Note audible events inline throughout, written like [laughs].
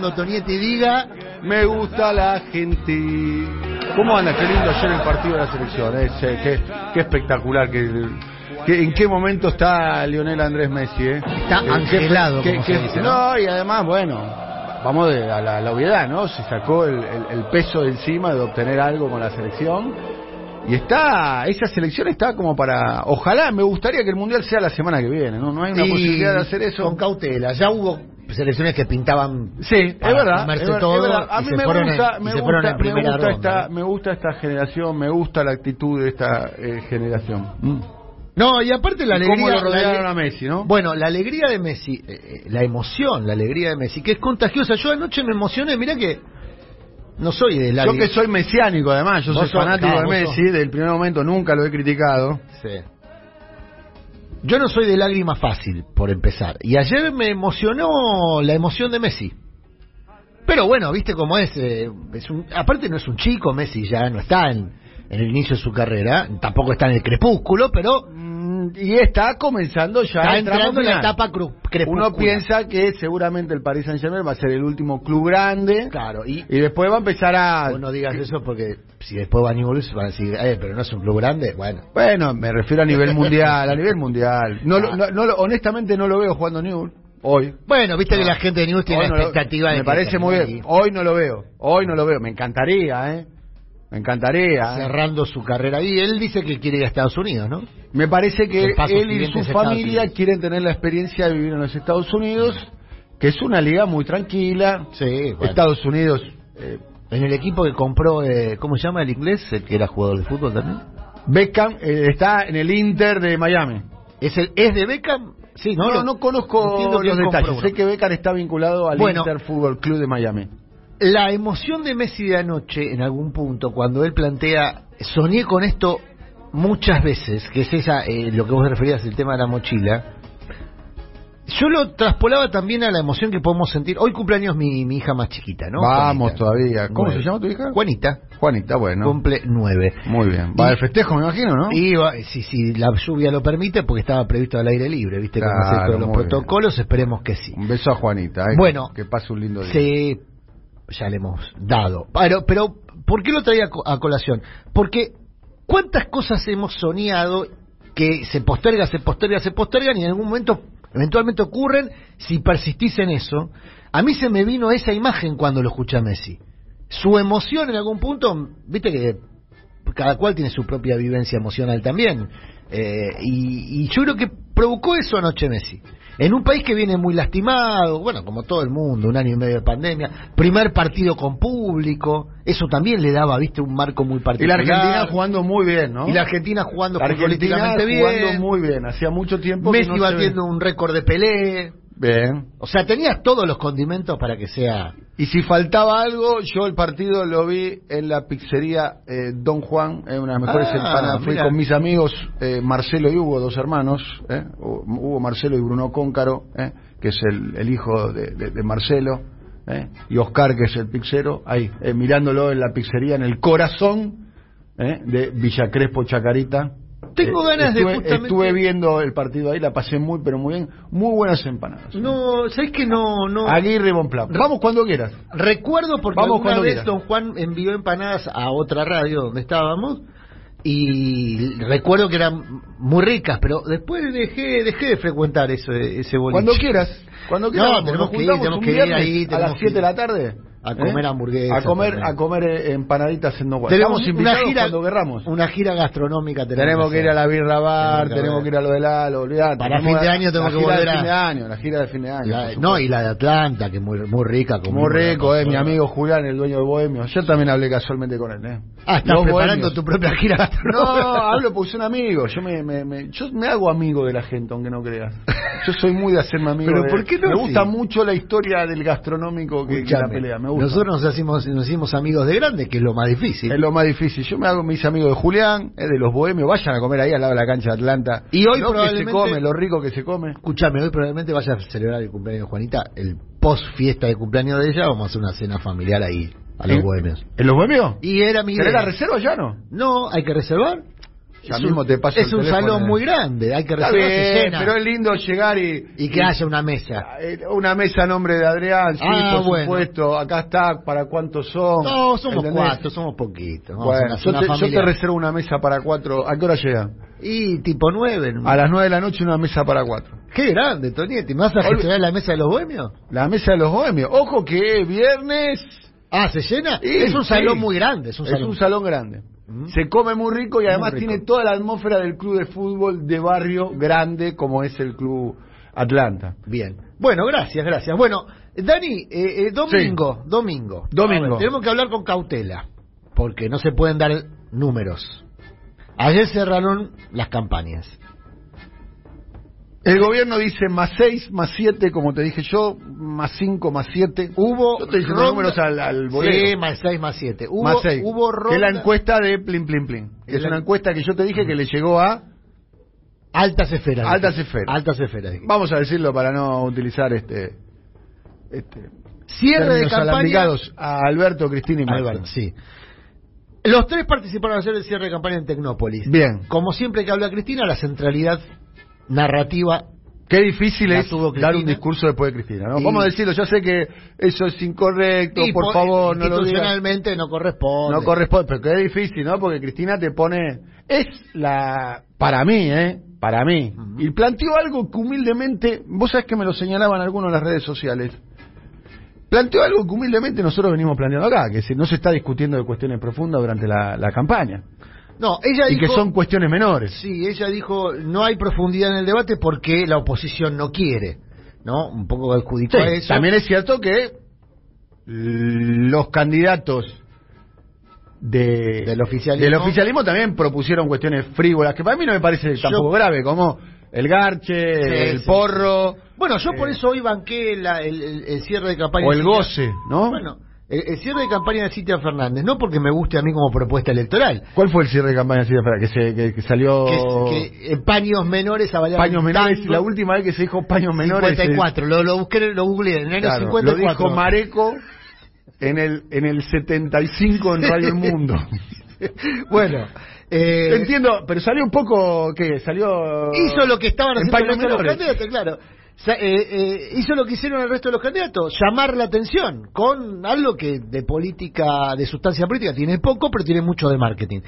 cuando Tonietti diga, Me gusta la gente. ¿Cómo anda? Qué lindo ayer el partido de la selección. eh, qué, qué espectacular. Que- ¿En qué momento está Lionel Andrés Messi? Eh? Está qué- angelado, qué- como qué- se dice, ¿no? no, y además, bueno, vamos de- a la, la obviedad, ¿no? Se sacó el, el- el peso de encima de obtener algo con la selección. Y está, esa selección está como para, ojalá, me gustaría que el Mundial sea la semana que viene, ¿no? No hay una y posibilidad de hacer eso. Con cautela, ya hubo selecciones que pintaban Sí, es verdad. comerse es ver- todo es verdad. A mí se me fueron gusta, en- me se gusta, me gusta ronda, esta, ¿no? me gusta esta generación, me gusta la actitud de esta eh, generación. Mm. No, y aparte la Y alegría... cómo lo la rodearon ale- a Messi, ¿no? Bueno, la alegría de Messi, eh, eh, la emoción, la alegría de Messi, que es contagiosa. Yo anoche me emocioné, mira que no soy de la Yo que soy mesiánico además, yo soy fanático no, de Messi, del primer momento nunca lo he criticado. Yo no soy de lágrima fácil, por empezar. Y ayer me emocionó la emoción de Messi. Pero bueno, viste cómo es. eh, es un- aparte no es un chico, Messi ya no está en, el inicio de su carrera, tampoco está en el crepúsculo, pero Mm, Y está comenzando ya está entrando en la etapa crepúscula. Uno piensa que seguramente el Paris Saint Germain va a ser el último club grande Claro, y y después va a empezar a... vos no digas eso porque si después va a Newell's van a decir, eh, pero no es un club grande, bueno. Bueno, me refiero a nivel mundial, a nivel mundial. No, lo- no, no honestamente no lo veo jugando Newell hoy. Bueno, viste que la gente de Newell's tiene la no lo- expectativa de Me que parece muy bien. Hoy no lo veo. Hoy no lo veo. Me encantaría, ¿eh? Me encantaría. ¿eh? cerrando su carrera. Y él dice que quiere ir a Estados Unidos, ¿no? Me parece que él y su familia quieren tener la experiencia de vivir en los Estados Unidos, que es una liga muy tranquila. Sí, bueno. Estados Unidos. eh, En el equipo que compró, eh, ¿cómo se llama el inglés? El que era jugador de fútbol también. Beckham eh, está en el Inter de Miami. ¿Es, el, ¿Es de Beckham? Sí, No, ¿no? no, Lo- conozco entiendo los detalles. Sé que Beckham está vinculado al Bueno. Inter Fútbol Club de Miami. La emoción de Messi de anoche, en algún punto, cuando él plantea, soñé con esto muchas veces, que es esa, eh, lo que vos referías, el tema de la mochila, yo lo traspolaba también a la emoción que podemos sentir. Hoy cumpleaños mi, mi hija más chiquita, ¿no? Vamos Juanita. todavía. ¿Cómo Nueve. se llama tu hija? Juanita. Juanita, bueno. Cumple nueve. Muy bien. Va de festejo, me imagino, ¿no? Y va- si, si la lluvia lo permite, porque estaba previsto al aire libre, ¿viste? Claro, todos los bien. protocolos, esperemos que sí. Un beso a Juanita. ¿eh? Bueno. Que pase un lindo día. Sí, ya le hemos dado. Pero, pero ¿por qué lo traía a co- a colación? Porque cuántas cosas hemos soñado que se posterga, se posterga, se postergan y en algún momento eventualmente ocurren si persistís en eso. A mí se me vino esa imagen cuando lo escuché a Messi. Su emoción en algún punto, viste que cada cual tiene su propia vivencia emocional también. Eh, y, y yo creo que provocó eso anoche Messi. En un país que viene muy lastimado, bueno, como todo el mundo, un año y medio de pandemia, primer partido con público, eso también le daba, viste, un marco muy Y particular. la Argentina jugando muy bien, ¿no? Y la Argentina jugando La Argentina futbolísticamente bien. jugando muy bien. Hacía mucho tiempo que Messi no se batiendo un récord de Pelé. Bien. O sea, tenías todos los condimentos para que sea... Y si faltaba algo, yo el partido lo vi en la pizzería eh, Don Juan, eh, una de las mejores Ah, empanadas. Fui con mis amigos eh, Marcelo y Hugo, dos hermanos, eh, Hugo Marcelo y Bruno Cóncaro, eh, que es el, el hijo de, de- de Marcelo, eh, y Oscar, que es el pizzero, ahí, eh, mirándolo en la pizzería, en el corazón de Villa Crespo Chacarita. Tengo ganas de estuve, justamente- Estuve viendo el partido ahí, la pasé muy, pero muy bien. Muy buenas empanadas. No, ¿sabes que no, no... Aguirre Bonplan. Vamos cuando quieras. Recuerdo porque Vamos alguna vez quieras. Don Juan envió empanadas a otra radio donde estábamos y recuerdo que eran muy ricas, pero después dejé dejé de frecuentar ese ese boliche. Cuando quieras, cuando quieras. No, tenemos que ir, juntamos tenemos un que ir viernes ahí, a las que 7 de la tarde. A comer hamburguesas A comer, también. a comer eh, empanaditas en No Guay. Tenemos una gira cuando querramos. una gira gastronómica Tenemos que ir a la Birra Bar, Tenemos que tenemos ir a lo de Lalo, olvidate. Para Tenemos fin de año tengo que volver a- fin de año, la gira de fin de año. La- no, y la de Atlanta, que es muy muy rica, Muy rico, eh, mi amigo Julián, el dueño de Bohemio. Yo también hablé casualmente con él, eh. Ah, estás Los preparando bohemios. tu propia gira No, gastronómica. hablo porque son amigos. Yo me, me, me- yo me hago amigo de la gente, aunque no creas. Yo soy muy de hacerme amigo. [laughs] Pero de- ¿por qué no? Me gusta Sí. mucho la historia del gastronómico que, que la pelea. Me gusta. Nosotros nos hacimos, nos hicimos amigos de grandes, que es lo más difícil. Es lo más difícil. Yo me hago mis amigos de Julián, eh, de los bohemios. Vayan a comer ahí al lado de la cancha de Atlanta. Y hoy lo que probablemente- se come, lo rico que se come. Escuchame, hoy probablemente vaya a celebrar el cumpleaños de Juanita, el post fiesta de cumpleaños de ella, vamos a hacer una cena familiar ahí, a los ¿En- bohemios. ¿En los bohemios? Y era mi ¿Querés idea. la reserva ya no? No, hay que reservar. Ya es mismo un, te paso es el un teléfono. salón muy grande, hay que llena. pero es lindo llegar y... y que haya una mesa. Eh, Una mesa a nombre de Adrián, sí, Ah, por bueno. supuesto. Acá está, ¿para cuántos son? No, somos ¿Entendés? cuatro, somos poquitos. Bueno, yo te, yo te reservo una mesa para cuatro. ¿A qué hora llega? Y tipo nueve. A las nueve de la noche una mesa para cuatro. Qué grande, Tonietti. ¿Me vas a gestionar la mesa de los bohemios? La mesa de los bohemios. Ojo que viernes Ah, ¿se llena? Sí, es un salón sí. muy grande. Es un salón. salón grande. Ujú. Se come muy rico y además rico. tiene toda la atmósfera del club de fútbol de barrio grande como es el club Atlanta. Bien. Bueno, gracias, gracias. Bueno, Dani, eh, eh, domingo, domingo. Domingo. Ver, tenemos que hablar con cautela, porque no se pueden dar números. Ayer cerraron las campañas. El gobierno dice más 6, más 7, como te dije yo, más 5, más 7. Hubo Yo estoy ronda- números al, al. Sí, más 6, más 7. Hubo, más 6. hubo Que es la ronda- encuesta de Plin Plin Plin. Que es La- una encuesta que yo te dije que le llegó a... Altas esferas. Altas esferas. Altas esferas. Vamos a decirlo para no utilizar este... este Cierre de campaña. a Alberto, Cristina y. Alberto, sí. Los tres participaron ayer del cierre de campaña en Tecnópolis. Bien. Como siempre que habla Cristina, la centralidad narrativa Qué difícil es dar un discurso después de Cristina, ¿no? Y- Vamos a decirlo, yo sé que eso es incorrecto, y por po- favor, no lo digas. institucionalmente no corresponde. No corresponde, pero es difícil, ¿no? Porque Cristina te pone... Es la... Para mí, ¿eh? Para mí. Y planteó algo que humildemente... Vos sabés que me lo señalaban algunos en las redes sociales. Planteó algo que humildemente nosotros venimos planteando acá, que se- no se está discutiendo de cuestiones profundas durante la, la campaña. No, ella Y dijo... que son cuestiones menores. Sí, ella dijo, no hay profundidad en el debate porque la oposición no quiere, ¿no? Un poco adjudicó Sí, a eso. También es cierto que los candidatos de, Del oficialismo. del oficialismo también propusieron cuestiones frívolas, que para mí no me parece Yo- tampoco grave, como el garche, Sí, el sí, porro, Bueno, yo por Eh, eso hoy banqué la- el, el- el cierre de campaña. o el goce, ¿no? Bueno, el, el cierre de campaña de Cintia Fernández, no porque me guste a mí como propuesta electoral, ¿Cuál fue el cierre de campaña sí, espera, que, se, que, que salió que, que, paños menores a bailar paños menores? tango, La última vez que se dijo paños menores. 54, lo, lo busqué, lo googleé, en el año Claro, 54. lo dijo Mareco en el, en el 75 en Radio El Mundo. [laughs] bueno, eh, Entiendo, pero salió un poco, ¿qué? Salió... hizo lo que estaban en haciendo de los candidatos, claro. Eh, eh, hizo lo que hicieron el resto de los candidatos, llamar la atención con algo que de política, de sustancia política tiene poco, pero tiene mucho de marketing.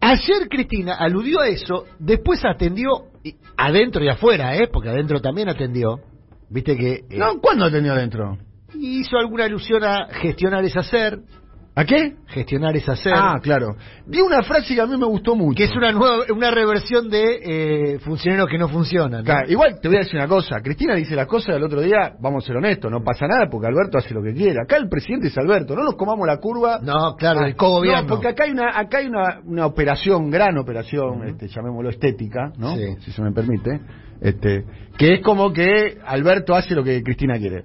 Ayer Cristina aludió a eso, después atendió y- adentro y afuera, ¿eh? porque adentro también atendió. Viste que eh, No, ¿cuándo atendió adentro? hizo alguna alusión a gestionar es hacer, ¿A qué? gestionar es hacer. Ah, claro. Vi una frase que a mí me gustó mucho. que es una nueva una reversión de eh, funcionarios que no funcionan. igual te voy a decir una cosa. Cristina dice las cosas del otro día, vamos a ser honestos, no pasa nada porque Alberto hace lo que quiere. Acá el presidente es Alberto, no nos comamos la curva. No, claro, Ah, el cogobierno. No, porque acá hay una, acá hay una, una operación, gran operación, este, llamémoslo estética, ¿no? Sí. Si se me permite, este, que es como que Alberto hace lo que Cristina quiere.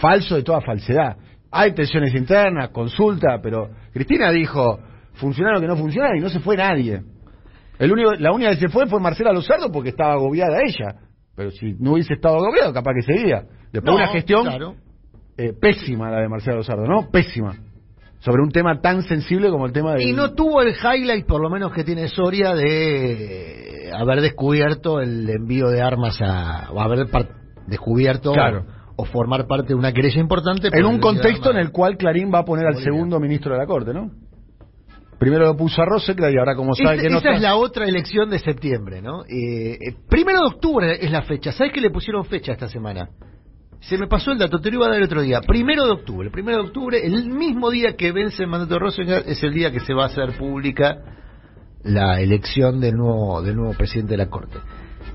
Falso de toda falsedad. Hay tensiones internas, consulta, pero Cristina dijo, funcionaron que no funcionaron y no se fue nadie. El único, la única que se fue fue Marcela Lozardo porque estaba agobiada ella. Pero si no hubiese estado agobiado, capaz que seguía. Después No, una gestión claro. eh, pésima la de Marcela Lozardo, ¿no? Pésima. Sobre un tema tan sensible como el tema de... Y no tuvo el highlight, por lo menos que tiene Soria, de haber descubierto el envío de armas a. o haber descubierto Claro. O formar parte de una querella importante. por En el un contexto en el cual Clarín va a poner al segundo ministro de la Corte, ¿no? Primero lo puso a Rosecra y ahora como sabe que no esa está... es la otra elección de septiembre, ¿no? Eh, eh, primero de octubre es la fecha. ¿Sabes que le pusieron fecha esta semana? Se me pasó el dato, te lo iba a dar el otro día. Primero de octubre. Primero de octubre, el mismo día que vence el mandato de Rosenberg, es el día que se va a hacer pública la elección del nuevo, del nuevo presidente de la Corte.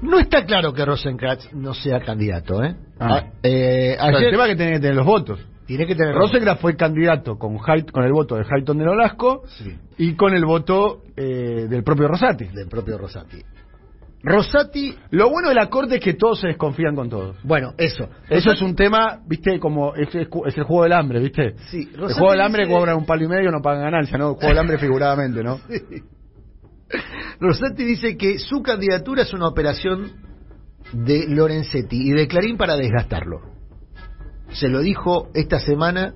No está claro que Rosenkrantz no sea candidato, ¿eh? Ah. A- eh, el tema es que tiene que tener los votos. tiene que tener Rosecra fue candidato con, con el voto de Hayton de Nolasco Sí. y con el voto eh, del propio Rosati. del propio Rosati. Rosati, Lo bueno de la Corte es que todos se desconfían con todos. bueno, eso. Eso es un tema, viste, como es, es- es el juego del hambre, viste. Sí, el juego del hambre dice- cobran un palo y medio, no pagan ganancia, ¿no? El juego del hambre figuradamente, ¿no? [laughs] [laughs] Rosati dice que su candidatura es una operación de Lorenzetti y de Clarín para desgastarlo. Se lo dijo esta semana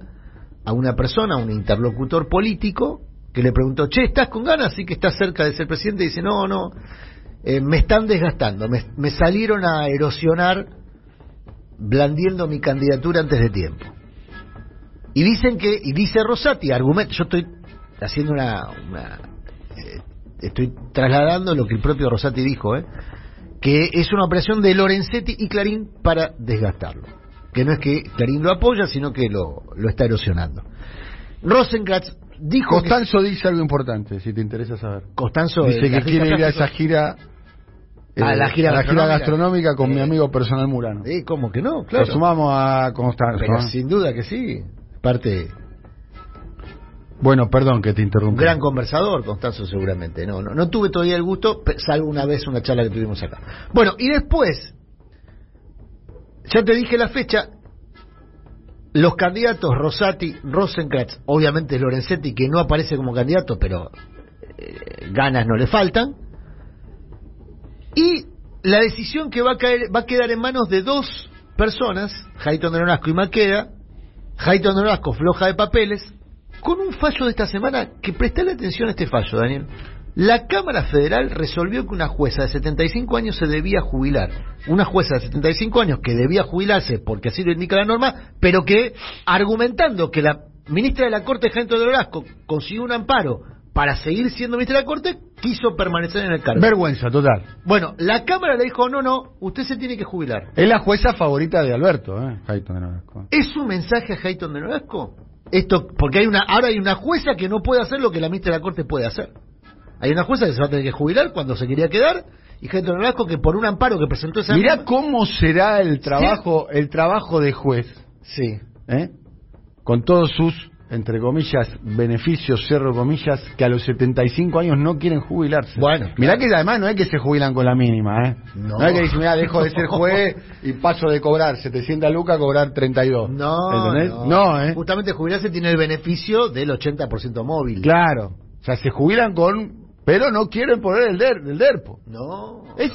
a una persona, a un interlocutor político, que le preguntó, che, ¿estás con ganas? Sí que estás cerca de ser presidente. Y dice, no, no, eh, me están desgastando, me, me salieron a erosionar blandiendo mi candidatura antes de tiempo. Y dicen que, y dice Rosati, argumento, yo estoy haciendo una, una eh, estoy trasladando lo que el propio Rosati dijo, ¿eh? que es una operación de Lorenzetti y Clarín para desgastarlo. Que no es que Clarín lo apoya, sino que lo, lo está erosionando. Rosenkratz dijo. Costanzo dice algo importante, si te interesa saber. Costanzo dice que quiere ir a esa gira. a la gira, a la gastronómica, gira gastronómica con mi Eh, amigo personal Murano. Eh, ¿Cómo que no? Claro. Lo sumamos a Constanzo. Pero ¿eh? sin duda que sí. Parte, Bueno, perdón que te un interrumpí. gran conversador, Constanzo, seguramente. No, no, tuve todavía el gusto, salvo una vez una charla que tuvimos acá. Bueno, y después, ya te dije la fecha, los candidatos Rosati, Rosenkratz, obviamente Lorenzetti, que no aparece como candidato, pero eh, ganas no le faltan. Y la decisión que va a caer va a quedar en manos de dos personas, Jaiton Nolasco y Maqueda. Jaiton Nolasco floja de papeles, con un fallo de esta semana que prestale atención a este fallo, Daniel. La Cámara Federal resolvió que una jueza de 75 años se debía jubilar. Una jueza de 75 años que debía jubilarse porque así lo indica la norma, pero que argumentando que la ministra de la Corte, Jaiton de Nolasco, consiguió un amparo para seguir siendo ministra de la Corte, quiso permanecer en el cargo. Vergüenza, total. Bueno, la Cámara le dijo, no, no, usted se tiene que jubilar. Es la jueza favorita de Alberto, ¿eh? Hayton de Nolasco. ¿Es un mensaje a Hayton de Nolasco? Esto, porque hay una, ahora hay una jueza que no puede hacer lo que la ministra de la Corte puede hacer. Hay una jueza que se va a tener que jubilar cuando se quería quedar, y de Nolasco que por un amparo que presentó esa Mirá misma- cómo será el trabajo, el trabajo de juez, Sí. ¿eh? Con todos sus, entre comillas, beneficios, cierro comillas, que a los 75 años no quieren jubilarse. Bueno, Mirá claro. que además no es que se jubilan con la mínima, ¿eh? No. es que dicen, mirá, dejo de ser [laughs] juez y paso de cobrar 700 lucas a cobrar 32. No, ¿Entendés? no. No, ¿eh? Justamente jubilarse tiene el beneficio del 80% móvil. Claro. O sea, se jubilan con... Pero no quieren poner el, der, el DERPO. No. Es...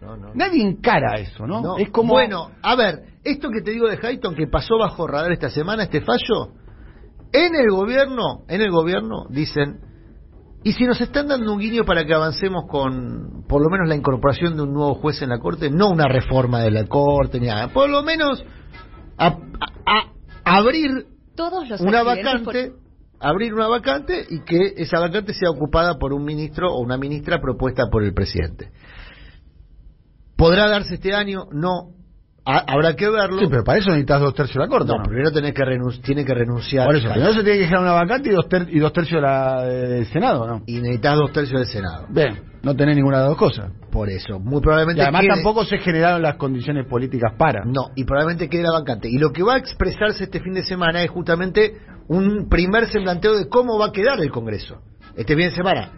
no, no. Nadie encara eso, ¿no? No. Es como... Bueno, a ver, esto que te digo de Hayton que pasó bajo radar esta semana, este fallo, en el gobierno, en el gobierno dicen, y si nos están dando un guiño para que avancemos con por lo menos la incorporación de un nuevo juez en la corte, no una reforma de la corte ni nada, por lo menos a, a- a- abrir Todos los una vacante, abrir una vacante y que esa vacante sea ocupada por un ministro o una ministra propuesta por el presidente. ¿Podrá darse este año? No. Ha- habrá que verlo. Sí, pero para eso necesitas dos tercios de la corte. no, ¿no? primero tenés que tiene que renunciar. Por eso, primero se tiene que dejar una vacante y dos, ter- y dos tercios de la, del Senado, ¿no? Y necesitas dos tercios del Senado. Bien, no tenés ninguna de las dos cosas. Por eso, muy probablemente. Y además quede- tampoco se generaron las condiciones políticas para. No, y probablemente quede la vacante. Y lo que va a expresarse este fin de semana es justamente un primer semblanteo de cómo va a quedar el Congreso. Este fin de semana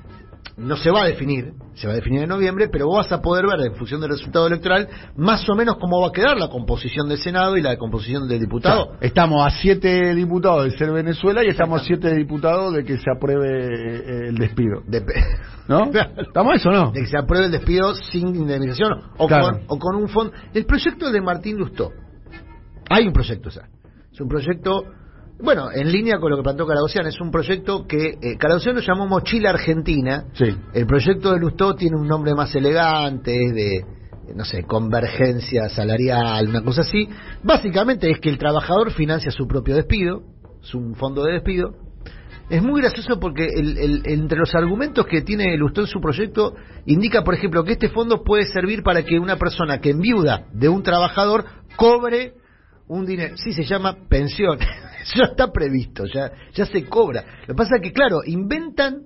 no se va a definir, se va a definir en noviembre, pero vos vas a poder ver en función del resultado electoral más o menos cómo va a quedar la composición del Senado y la composición del diputado. Claro, estamos a siete diputados de ser Venezuela y estamos a siete diputados de que se apruebe eh, el despido. De, ¿No? [laughs] ¿Estamos a eso o no? de que se apruebe el despido sin indemnización o, Claro. con, o con un fondo. El proyecto de Martín Lustó. Hay un proyecto, o sea. Es un proyecto, bueno, en línea con lo que planteó Caragosian, es un proyecto que eh, Caragosian lo llamó Mochila Argentina. Sí. El proyecto de Lustó tiene un nombre más elegante, es de, no sé, convergencia salarial, una cosa así. Básicamente es que el trabajador financia su propio despido, es un fondo de despido. Es muy gracioso porque el- el- entre los argumentos que tiene Lustó en su proyecto indica, por ejemplo, que este fondo puede servir para que una persona que enviuda de un trabajador cobre un dinero. Sí, se llama pensión. [laughs] [laughs] ya está previsto, ya, ya se cobra. Lo que pasa es que, claro, inventan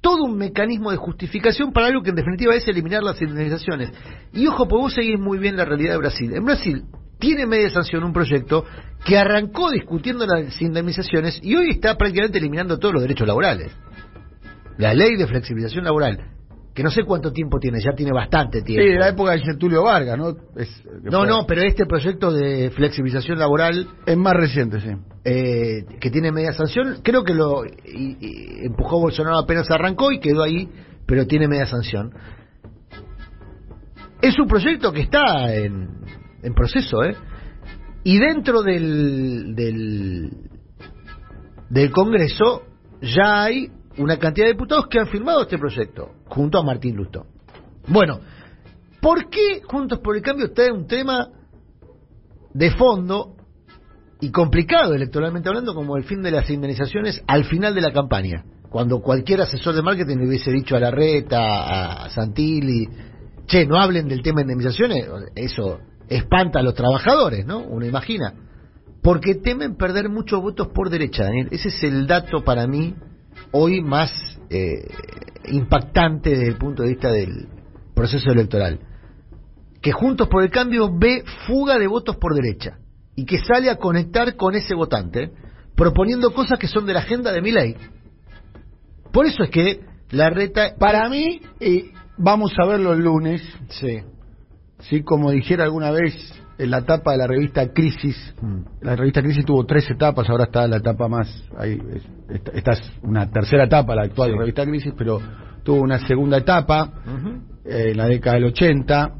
todo un mecanismo de justificación para algo que en definitiva es eliminar las indemnizaciones. Y ojo, pues vos seguís muy bien la realidad de Brasil. En Brasil tiene media sanción un proyecto que arrancó discutiendo las indemnizaciones y hoy está prácticamente eliminando todos los derechos laborales. La ley de flexibilización laboral, que no sé cuánto tiempo tiene, ya tiene bastante Sí, tiempo. de la época de Getulio Vargas, ¿no? Es, No, no, pero este proyecto de flexibilización laboral Es más reciente, sí. eh, que tiene media sanción, creo que lo y- y empujó Bolsonaro apenas arrancó y quedó ahí, pero tiene media sanción. Es un proyecto que está en, en proceso, ¿eh? Y dentro del, del, del Congreso ya hay una cantidad de diputados que han firmado este proyecto, junto a Martín Lustó. Bueno, ¿por qué Juntos por el Cambio trae un tema de fondo y complicado electoralmente hablando como el fin de las indemnizaciones al final de la campaña? Cuando cualquier asesor de marketing le hubiese dicho a Larreta, a Santilli, che, no hablen del tema de indemnizaciones, eso espanta a los trabajadores, ¿no? Uno imagina. Porque temen perder muchos votos por derecha, Daniel. Ese es el dato para mí hoy más eh, impactante desde el punto de vista del proceso electoral. Que Juntos por el Cambio ve fuga de votos por derecha y que sale a conectar con ese votante proponiendo cosas que son de la agenda de mi ley. Por eso es que la reta... Para mí, eh, vamos a verlo el lunes. Sí. Sí, como dijera alguna vez en la etapa de la revista Crisis, Mm. la revista Crisis tuvo tres etapas, ahora está la etapa más, ahí, es- esta, esta es una tercera etapa, la actual Sí. revista Crisis, pero tuvo una segunda etapa eh, en la década del 80,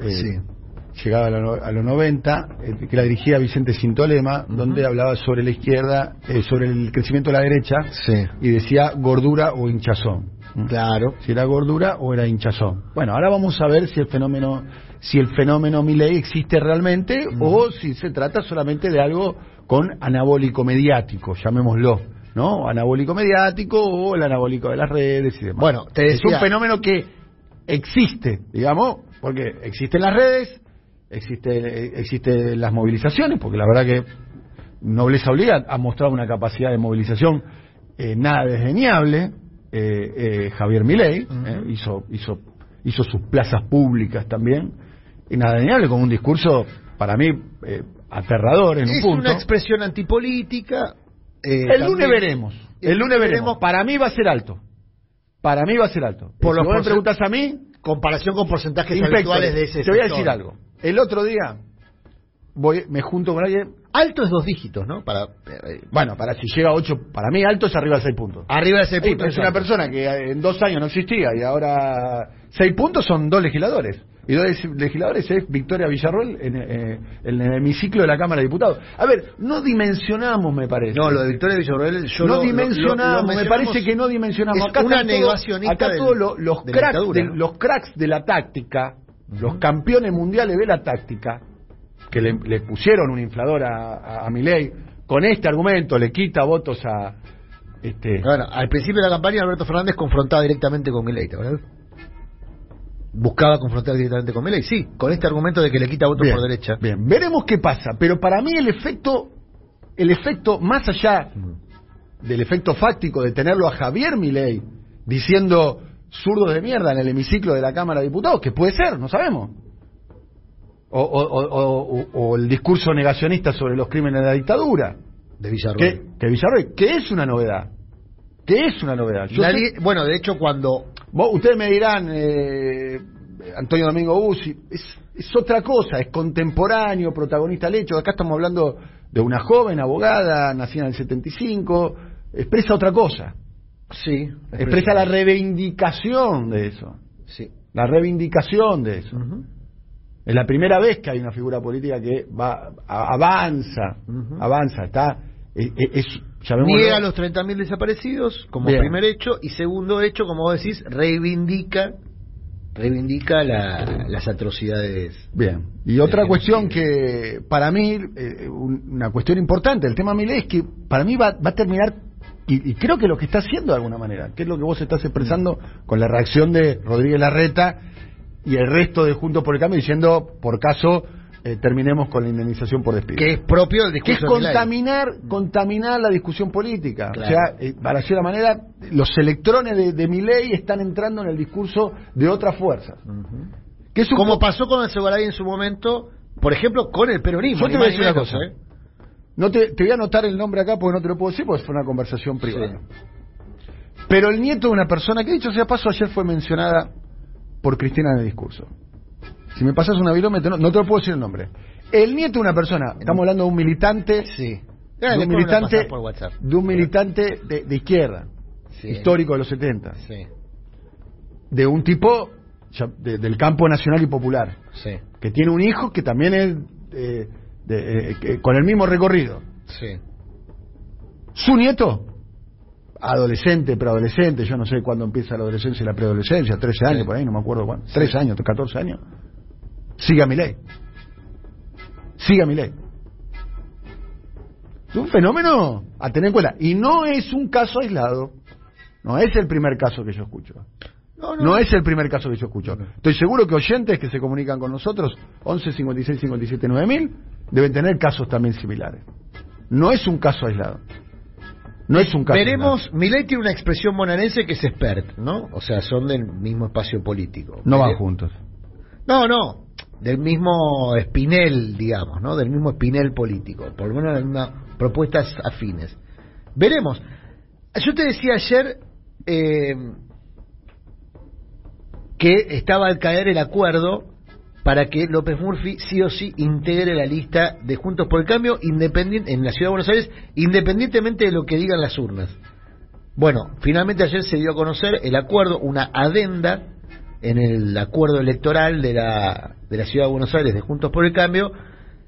eh, Sí. llegaba a, los 90, eh, que la dirigía Vicente Sintolema, donde hablaba sobre la izquierda, eh, sobre el crecimiento de la derecha, Sí. y decía gordura o hinchazón. Claro. si era gordura o era hinchazón. Bueno, ahora vamos a ver si el fenómeno si el fenómeno Milley existe realmente o si se trata solamente de algo con anabólico mediático, llamémoslo, ¿no? Anabólico mediático o el anabólico de las redes y demás. Bueno, te es un fenómeno que existe, digamos, porque existen las redes, existe existen las movilizaciones, porque la verdad que Nobleza Obliga ha mostrado una capacidad de movilización eh, nada desdeñable. Eh, eh, Javier Milei eh, hizo, hizo, hizo sus plazas públicas también, desdeñable, con un discurso para mí eh, aterrador en un es punto. una expresión antipolítica. eh, El lunes veremos. El lunes veremos. Para mí va a ser alto. Para mí va a ser alto. Por si me porcent- preguntas a mí, comparación con porcentajes habituales de ese te voy a decir algo. El otro día voy, me junto con alguien. Alto es dos dígitos, ¿no? Para eh, Bueno, para si llega a 8, para mí alto es arriba de 6 puntos. arriba de ese Sí, punto. pero es una persona que eh, en dos años no existía y ahora 6 puntos son dos legisladores. Y dos legisladores es Victoria Villarroel en, eh, en el hemiciclo de la Cámara de Diputados. A ver, no dimensionamos, me parece. No, lo de Victoria Villarroel yo no lo- dimensionamos, lo- lo me parece que no dimensionamos. Acá una todos- negacionista acá del- todos los, cracks de, ¿no? los cracks de la táctica, los campeones mundiales de la táctica, que le, le pusieron un inflador a, a, a Milei, con este argumento le quita votos a... Este, Bueno, al principio de la campaña Alberto Fernández confrontaba directamente con Milei, ¿te acuerdas? Buscaba confrontar directamente con Milei, sí, con este argumento de que le quita votos por derecha. Bien, veremos qué pasa. Pero para mí el efecto, el efecto más allá del efecto fáctico de tenerlo a Javier Milei diciendo zurdos de mierda en el hemiciclo de la Cámara de Diputados, que puede ser, no sabemos. O, o- o- o- o el discurso negacionista sobre los crímenes de la dictadura, De Villarroel. que, que Villarroel, que es una novedad. Que es una novedad. Yo Nadie- sé- bueno, de hecho, cuando Vos- ustedes me dirán, eh, Antonio Domingo Bussi, es, es otra cosa, es contemporáneo, protagonista del hecho. Acá estamos hablando de una joven abogada, nacida en el 75, expresa otra cosa. Sí. Expresa la reivindicación de eso. Sí. La reivindicación de eso. Es la primera vez que hay una figura política que va a- avanza, avanza, está es, es- llamémoslo- Niega los 30.000 desaparecidos como Bien. primer hecho y segundo hecho, como vos decís, reivindica reivindica la- las atrocidades. Bien. Y otra cuestión que para mí, eh, un- una cuestión importante, el tema Milei es que para mí va, va a terminar, y, y creo que lo que está haciendo de alguna manera, que es lo que vos estás expresando con la reacción de Rodríguez Larreta y el resto de Juntos por el Cambio diciendo, por caso, eh, terminemos con la indemnización por despido. Que es propio del que es discurso de Milei. contaminar, contaminar la discusión política. Claro. O sea, eh, para decir la manera, los electrones de, de Milei están entrando en el discurso de otras fuerzas. Que es un Como pasó con el Segolay en su momento, por ejemplo, con el peronismo. Yo te voy a decir una cosa. ¿eh? No te, te voy a anotar el nombre acá porque no te lo puedo decir porque fue una conversación privada. Pero el nieto de una persona que, dicho sea paso, ayer fue mencionada por Cristina en el discurso. Si me pasas una bilómetro, no, no te lo puedo decir el nombre. El nieto de una persona, estamos hablando de un militante, Sí. de un lo militante, de un militante de, de izquierda, Sí. histórico de los 70, Sí, de un tipo de- del campo nacional y popular, sí, que tiene un hijo que también es eh, de- eh, que- con el mismo recorrido. sí. Su nieto adolescente, preadolescente, yo no sé cuándo empieza la adolescencia y la preadolescencia, 13 años por ahí, no me acuerdo cuándo, 13 años, 14 años, siga mi ley. Siga mi ley. Es un fenómeno a tener en cuenta. Y no es un caso aislado. No es el primer caso que yo escucho. No, No es el primer caso que yo escucho. Estoy seguro que oyentes que se comunican con nosotros, 11 56 57 9000, deben tener casos también similares. No es un caso aislado. No es un caso Veremos, Milei tiene una expresión bonaerense que es expert, ¿no? O sea, son del mismo espacio político. No van juntos. No, no, del mismo espinel, digamos, ¿no? Del mismo espinel político, por lo menos en propuestas afines. Veremos. Yo te decía ayer eh, que estaba al caer el acuerdo para que López Murphy sí o sí integre la lista de Juntos por el Cambio independiente, en la Ciudad de Buenos Aires, independientemente de lo que digan las urnas. Bueno, finalmente ayer se dio a conocer el acuerdo, una adenda en el acuerdo electoral de la, de la Ciudad de Buenos Aires de Juntos por el Cambio,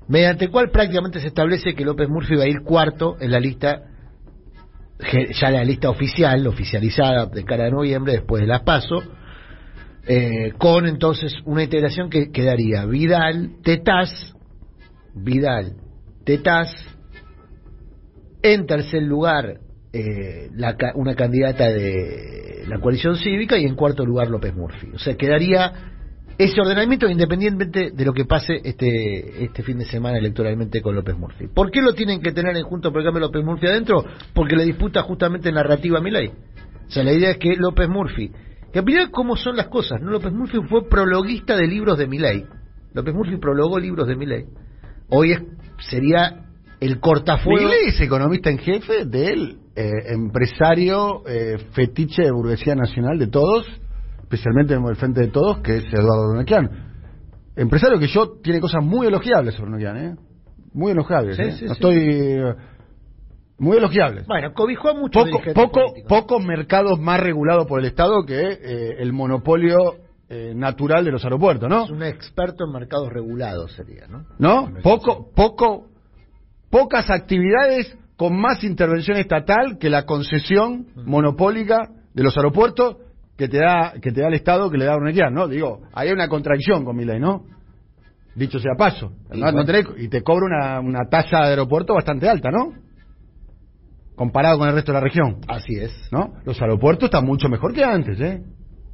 mediante el cual prácticamente se establece que López Murphy va a ir cuarto en la lista, ya la lista oficial, oficializada de cara a noviembre, después de las PASO, eh, con entonces una integración que quedaría Vidal, Tetaz, Vidal, Tetaz, en tercer lugar eh, la una candidata de la coalición cívica y en cuarto lugar López Murphy. O sea, quedaría ese ordenamiento independientemente de lo que pase este este fin de semana electoralmente con López Murphy. ¿Por qué lo tienen que tener en junto por el cambio López Murphy adentro? Porque le disputa justamente narrativa a Milei. O sea, la idea es que López Murphy, que mirá cómo son las cosas, ¿no? López Murphy fue prologuista de libros de Milei. López Murphy prologó libros de Milei. Hoy es, sería el cortafuegos. Milei es economista en jefe del eh, empresario eh, fetiche de burguesía nacional de todos, especialmente en el frente de todos, que es Eduardo Donequian. Empresario que yo tiene cosas muy elogiables sobre Donequian, ¿eh? Muy elogiables. Sí, ¿eh? sí, no sí. estoy. muy elogiables. Bueno, cobijó a muchos Poco, dirigentes poco, políticos. pocos mercados más regulados por el Estado que eh, el monopolio eh, natural de los aeropuertos, ¿no? Es un experto en mercados regulados sería, ¿no? ¿no? Poco, poco, pocas actividades con más intervención estatal que la concesión monopólica de los aeropuertos que te da, que te da el Estado que le da a Urnequian, ¿no? Digo, ahí hay una contradicción con mi ley, ¿no? Dicho sea paso. Y No- no bueno. tenés- y te cobra una, una tasa de aeropuerto bastante alta, ¿no? Comparado con el resto de la región. Así es. ¿no? Los aeropuertos están mucho mejor que antes, ¿eh?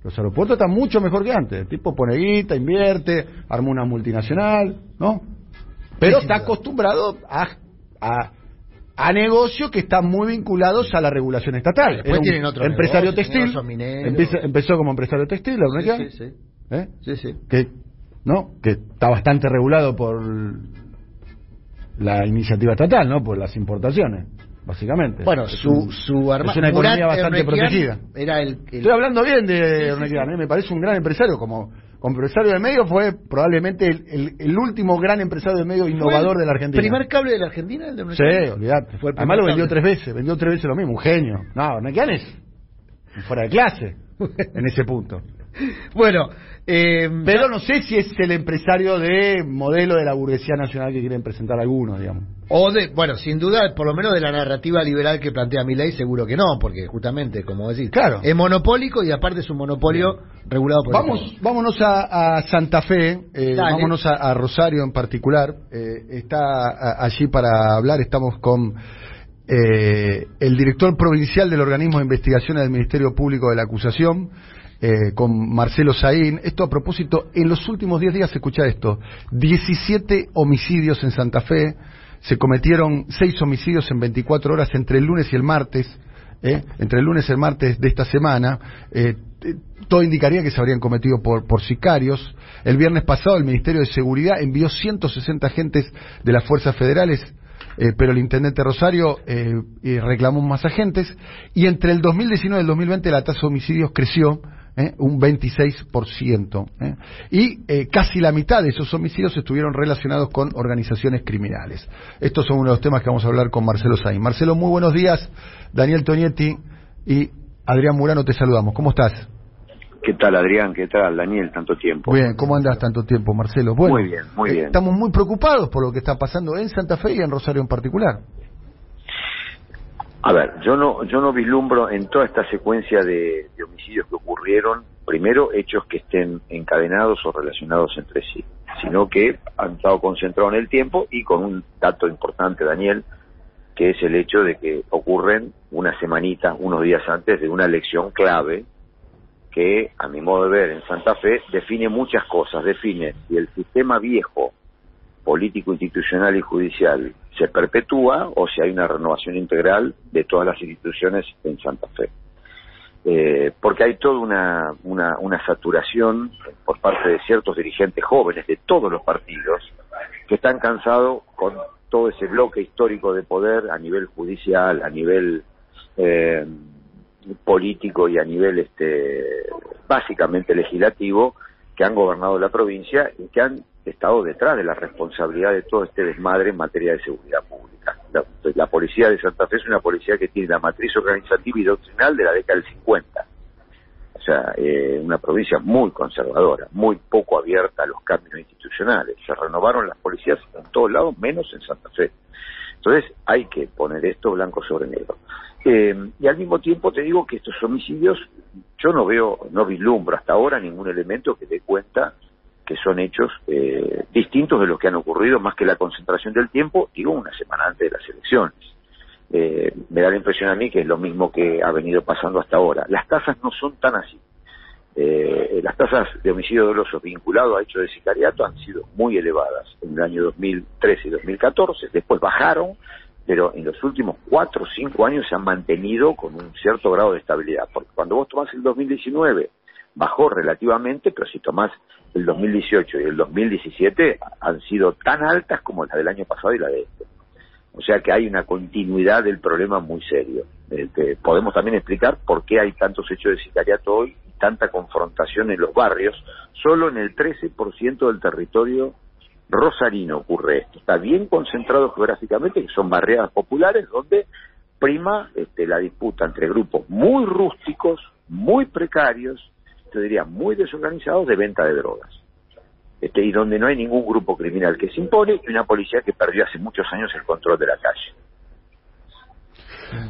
Los aeropuertos están mucho mejor que antes. El tipo pone guita, invierte, arma una multinacional, ¿no? Pero está acostumbrado a, a, a negocios que están muy vinculados a la regulación estatal. Después un tienen otros empresario negocios, textil. Empezó, empezó como empresario textil, la Sí, Urnequian, sí, sí. ¿eh? Sí, sí. que no que está bastante regulado por la iniciativa estatal, ¿no? Por las importaciones, básicamente. Bueno, Es su, un- su arma- es una Murat economía bastante Ernequian protegida. Era el, el- Estoy hablando bien de Sí, sí. ¿eh? me parece un gran empresario. Como, como empresario de medio fue probablemente el, el- el último gran empresario de medio innovador ¿Fue de la el Argentina. ¿Primer cable de la Argentina? El de Sí, olvidate. Fue el Además lo vendió cable. tres veces, vendió tres veces lo mismo, un genio. No, Ornequian es fuera de clase [laughs] en ese punto. [laughs] Bueno, eh, Pero no sé si es el empresario de modelo de la burguesía nacional que quieren presentar algunos, digamos. o de, bueno, sin duda, por lo menos de la narrativa liberal que plantea mi ley, seguro que no, porque justamente, como decís, Claro. es monopólico y aparte es un monopolio regulado por Vamos, vámonos a, a Santa Fe, eh, vámonos a, a Rosario en particular. Eh, está a- allí para hablar, estamos con eh, el director provincial del organismo de investigaciones del Ministerio Público de la Acusación, eh, con Marcelo Saín. Esto a propósito, en los últimos 10 días, escucha esto, 17 homicidios en Santa Fe, se cometieron 6 homicidios en 24 horas entre el lunes y el martes. ¿eh? entre el lunes y el martes de esta semana, eh, eh, todo indicaría que se habrían cometido por, por sicarios. El viernes pasado el Ministerio de Seguridad envió 160 agentes de las fuerzas federales, pero el intendente Rosario eh, reclamó más agentes. Y entre el 2019 y el 2020 la tasa de homicidios creció. ¿Eh? un 26%. ¿eh? Y eh, casi la mitad de esos homicidios estuvieron relacionados con organizaciones criminales. Estos son uno de los temas que vamos a hablar con Marcelo Sainz. Marcelo, muy buenos días. Daniel Tonietti y Adrián Murano te saludamos. ¿Cómo estás? ¿Qué tal, Adrián? ¿Qué tal, Daniel? Tanto tiempo. Bien, ¿cómo andas tanto tiempo, Marcelo? Bueno, Muy bien, muy bien. Estamos muy preocupados por lo que está pasando en Santa Fe y en Rosario en particular. A ver, yo no, yo no vislumbro en toda esta secuencia de, homicidios que ocurrieron, primero, hechos que estén encadenados o relacionados entre sí, sino que han estado concentrados en el tiempo y con un dato importante, Daniel, que es el hecho de que ocurren una semanita, unos días antes de una elección clave que, a mi modo de ver, en Santa Fe define muchas cosas. Define si el sistema viejo, político, institucional y judicial se perpetúa o si hay una renovación integral de todas las instituciones en Santa Fe. Eh, porque hay toda una, una, una saturación por parte de ciertos dirigentes jóvenes de todos los partidos que están cansados con todo ese bloque histórico de poder a nivel judicial, a nivel eh, político y a nivel este básicamente legislativo que han gobernado la provincia y que han estado detrás de la responsabilidad de todo este desmadre en materia de seguridad pública. La, policía de Santa Fe es una policía que tiene la matriz organizativa y doctrinal de la década del 50. O sea, eh, una provincia muy conservadora, muy poco abierta a los cambios institucionales. Se renovaron las policías en todos lados, menos en Santa Fe. Entonces hay que poner esto blanco sobre negro. Eh, y al mismo tiempo te digo que estos homicidios, yo no veo, no vislumbro hasta ahora ningún elemento que dé cuenta que son hechos eh, distintos de los que han ocurrido, más que la concentración del tiempo, digo, una semana antes de las elecciones. Eh, me da la impresión a mí que es lo mismo que ha venido pasando hasta ahora. Las tasas no son tan así. las tasas de homicidio doloso vinculados a hechos de sicariato han sido muy elevadas en el año 2013 y 2014, después bajaron, pero en los últimos cuatro o cinco años se han mantenido con un cierto grado de estabilidad. Porque cuando vos tomás el 2019, bajó relativamente, pero si tomás el 2018 y el 2017, han sido tan altas como las del año pasado y la de este. O sea que hay una continuidad del problema muy serio. que podemos también explicar por qué hay tantos hechos de sicariato hoy y tanta confrontación en los barrios. Solo en el 13% del territorio Rosarino ocurre esto. Está bien concentrado geográficamente, que son barriadas populares donde prima este, la disputa entre grupos muy rústicos, muy precarios, te diría muy desorganizados de venta de drogas. Este, y donde no hay ningún grupo criminal que se impone y una policía que perdió hace muchos años el control de la calle.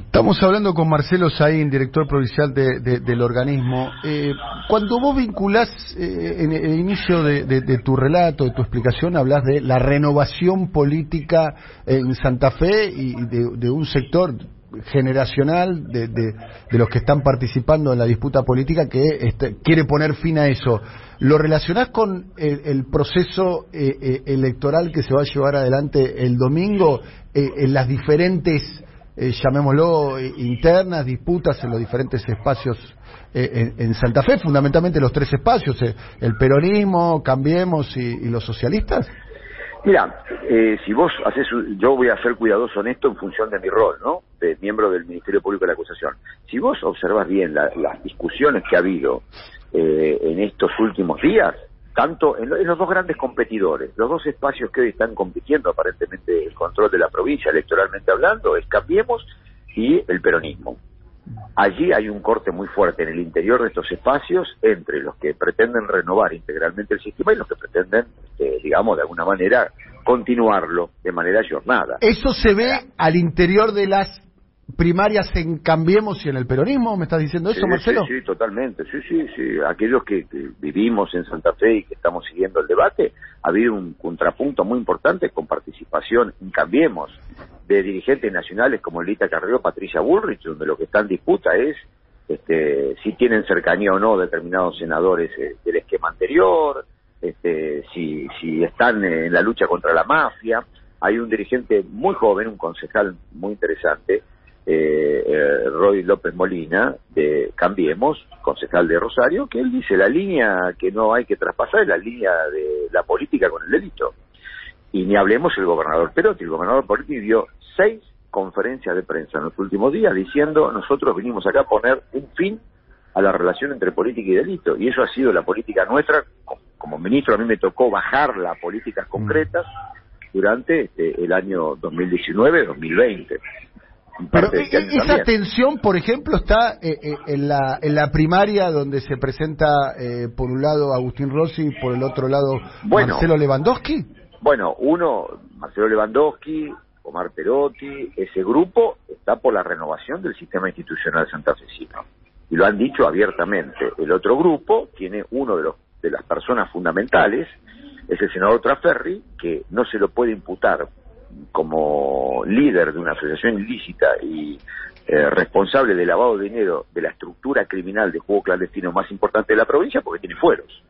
Estamos hablando con Marcelo Saín, director provincial del organismo. Eh, cuando vos vinculás eh, en el inicio de, tu relato, de tu explicación, hablas de la renovación política en Santa Fe y de, un sector generacional de, los que están participando en la disputa política que este, quiere poner fin a eso. ¿Lo relacionás con el, proceso eh, electoral que se va a llevar adelante el domingo en las diferentes eh, llamémoslo, eh, internas, disputas en los diferentes espacios eh, en, Santa Fe, fundamentalmente los tres espacios, el peronismo, Cambiemos y, los socialistas? Mira, si vos haces, yo voy a ser cuidadoso en esto en función de mi rol, ¿no? De miembro del Ministerio Público de la Acusación. Si vos observas bien las discusiones que ha habido en estos últimos días, tanto en, los dos grandes competidores, los dos espacios que hoy están compitiendo aparentemente el control de la provincia electoralmente hablando, es Cambiemos y el peronismo. Allí hay un corte muy fuerte en el interior de estos espacios entre los que pretenden renovar integralmente el sistema y los que pretenden, este, digamos, de alguna manera continuarlo de manera jornada. ¿Eso se ve al interior de las primarias en Cambiemos y en el peronismo, ¿me estás diciendo eso, Marcelo? Sí, sí, totalmente, sí, sí, sí. Aquellos que, vivimos en Santa Fe y que estamos siguiendo el debate, ha habido un contrapunto muy importante con participación en Cambiemos de dirigentes nacionales como Lita Carrillo, Patricia Bullrich, donde lo que está en disputa es este, si tienen cercanía o no determinados senadores eh, del esquema anterior, este, si, si están en la lucha contra la mafia. Hay un dirigente muy joven, un concejal muy interesante, eh, eh, Roy López Molina, de Cambiemos, concejal de Rosario, que él dice la línea que no hay que traspasar es la línea de la política con el delito. Y ni hablemos el gobernador Perotti, el gobernador Perotti dio seis conferencias de prensa en los últimos días diciendo nosotros vinimos acá a poner un fin a la relación entre política y delito. Y eso ha sido la política nuestra. Como ministro a mí me tocó bajar las políticas concretas durante este, el año 2019-2020. Pero e, e, esa tensión, por ejemplo, está eh, eh, en, la, en la primaria donde se presenta eh, por un lado Agustín Rossi y por el otro lado Marcelo Lewandowski. Bueno, uno, Marcelo Lewandowski, Omar Perotti, ese grupo está por la renovación del sistema institucional santafesino. Y lo han dicho abiertamente. El otro grupo tiene uno de, los, de las personas fundamentales, es el senador Traferri, que no se lo puede imputar como líder de una asociación ilícita y eh, responsable del lavado de dinero de la estructura criminal de juego clandestino más importante de la provincia porque tiene fueros.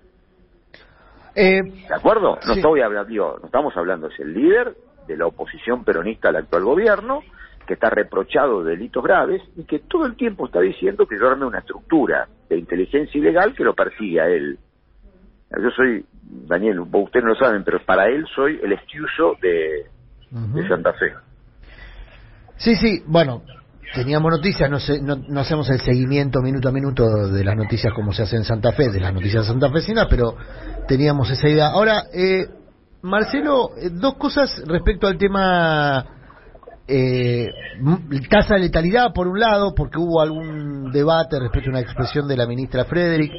Eh, ¿De acuerdo? No, sí. estoy hablando, no estamos hablando, es el líder de la oposición peronista al actual gobierno, que está reprochado de delitos graves y que todo el tiempo está diciendo que yo arme una estructura de inteligencia ilegal que lo persigue a él. Yo soy, Daniel, ustedes no lo saben, pero para él soy el estiuso de, De Santa Fe. Sí, sí, bueno, teníamos noticias, no, sé, no, no hacemos el seguimiento minuto a minuto de las noticias como se hace en Santa Fe, de las noticias santafesinas, pero teníamos esa idea. Ahora, eh, Marcelo, eh, dos cosas respecto al tema eh, tasa de letalidad, por un lado, porque hubo algún debate respecto a una expresión de la ministra Frederick,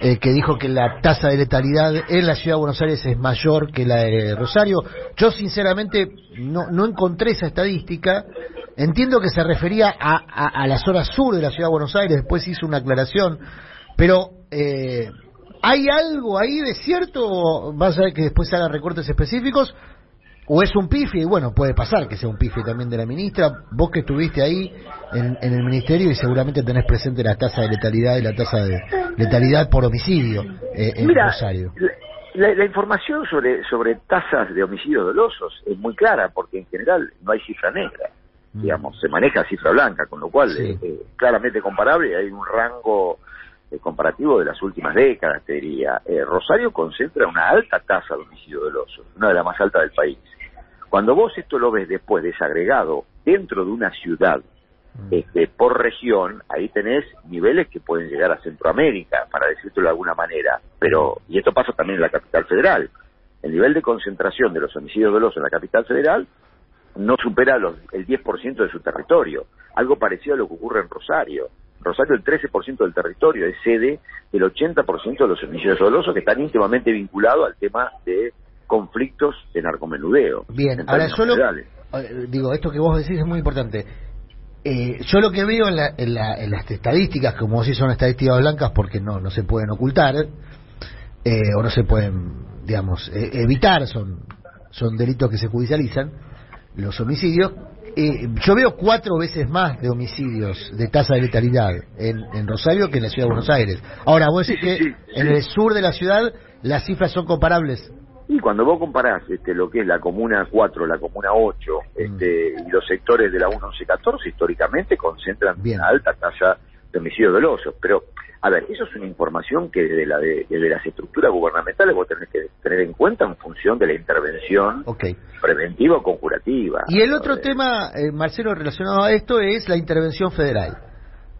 eh, que dijo que la tasa de letalidad en la ciudad de Buenos Aires es mayor que la de Rosario. Yo sinceramente no, no encontré esa estadística. Entiendo que se refería a, a, la zona sur de la ciudad de Buenos Aires, después hizo una aclaración, pero eh, ¿hay algo ahí de cierto? ¿Vas a ver que después se hagan recortes específicos? ¿O es un pifi? Y bueno, puede pasar que sea un pifi también de la ministra. Vos que estuviste ahí en, en el ministerio y seguramente tenés presente la tasa de letalidad y la tasa de letalidad por homicidio eh, en Mira, Rosario. la, la información sobre, sobre tasas de homicidios dolosos es muy clara porque en general no hay cifra negra. Mm. digamos, se maneja cifra blanca, con lo cual Sí. eh, eh, claramente comparable hay un rango eh, comparativo de las últimas décadas, te diría. Eh, Rosario concentra una alta tasa de homicidio doloso, una de las más altas del país. Cuando vos esto lo ves después desagregado dentro de una ciudad, Mm. este, por región, ahí tenés niveles que pueden llegar a Centroamérica, para decirlo de alguna manera. Pero, y esto pasa también en la capital federal. El nivel de concentración de los homicidios dolosos en la capital federal no supera los, el 10% de su territorio. Algo parecido a lo que ocurre en Rosario. Rosario, el 13% del territorio es sede del 80% de los homicidios dolosos que están íntimamente vinculados al tema de conflictos de narcomenudeo. Bien, en ahora yo lo, digo, esto que vos decís es muy importante. Eh, yo lo que veo en, la- en la- en las estadísticas, como si son estadísticas blancas porque no, no se pueden ocultar, eh, o no se pueden, digamos, eh, evitar, son, son delitos que se judicializan, los homicidios, eh, yo veo cuatro veces más de homicidios de tasa de letalidad en, en Rosario que en la ciudad de Buenos Aires. Ahora, vos decís que en el sur de la ciudad las cifras son comparables. Y cuando vos comparás este, lo que es la Comuna 4, la Comuna 8 este, y los sectores de la 1114, históricamente concentran Bien. una alta tasa de homicidios dolosos. Pero, a ver, eso es una información que desde, la de, desde las estructuras gubernamentales vos tenés que tener en cuenta en función de la intervención preventiva o conjurativa. Y el otro tema, eh, Marcelo, relacionado a esto es la intervención federal.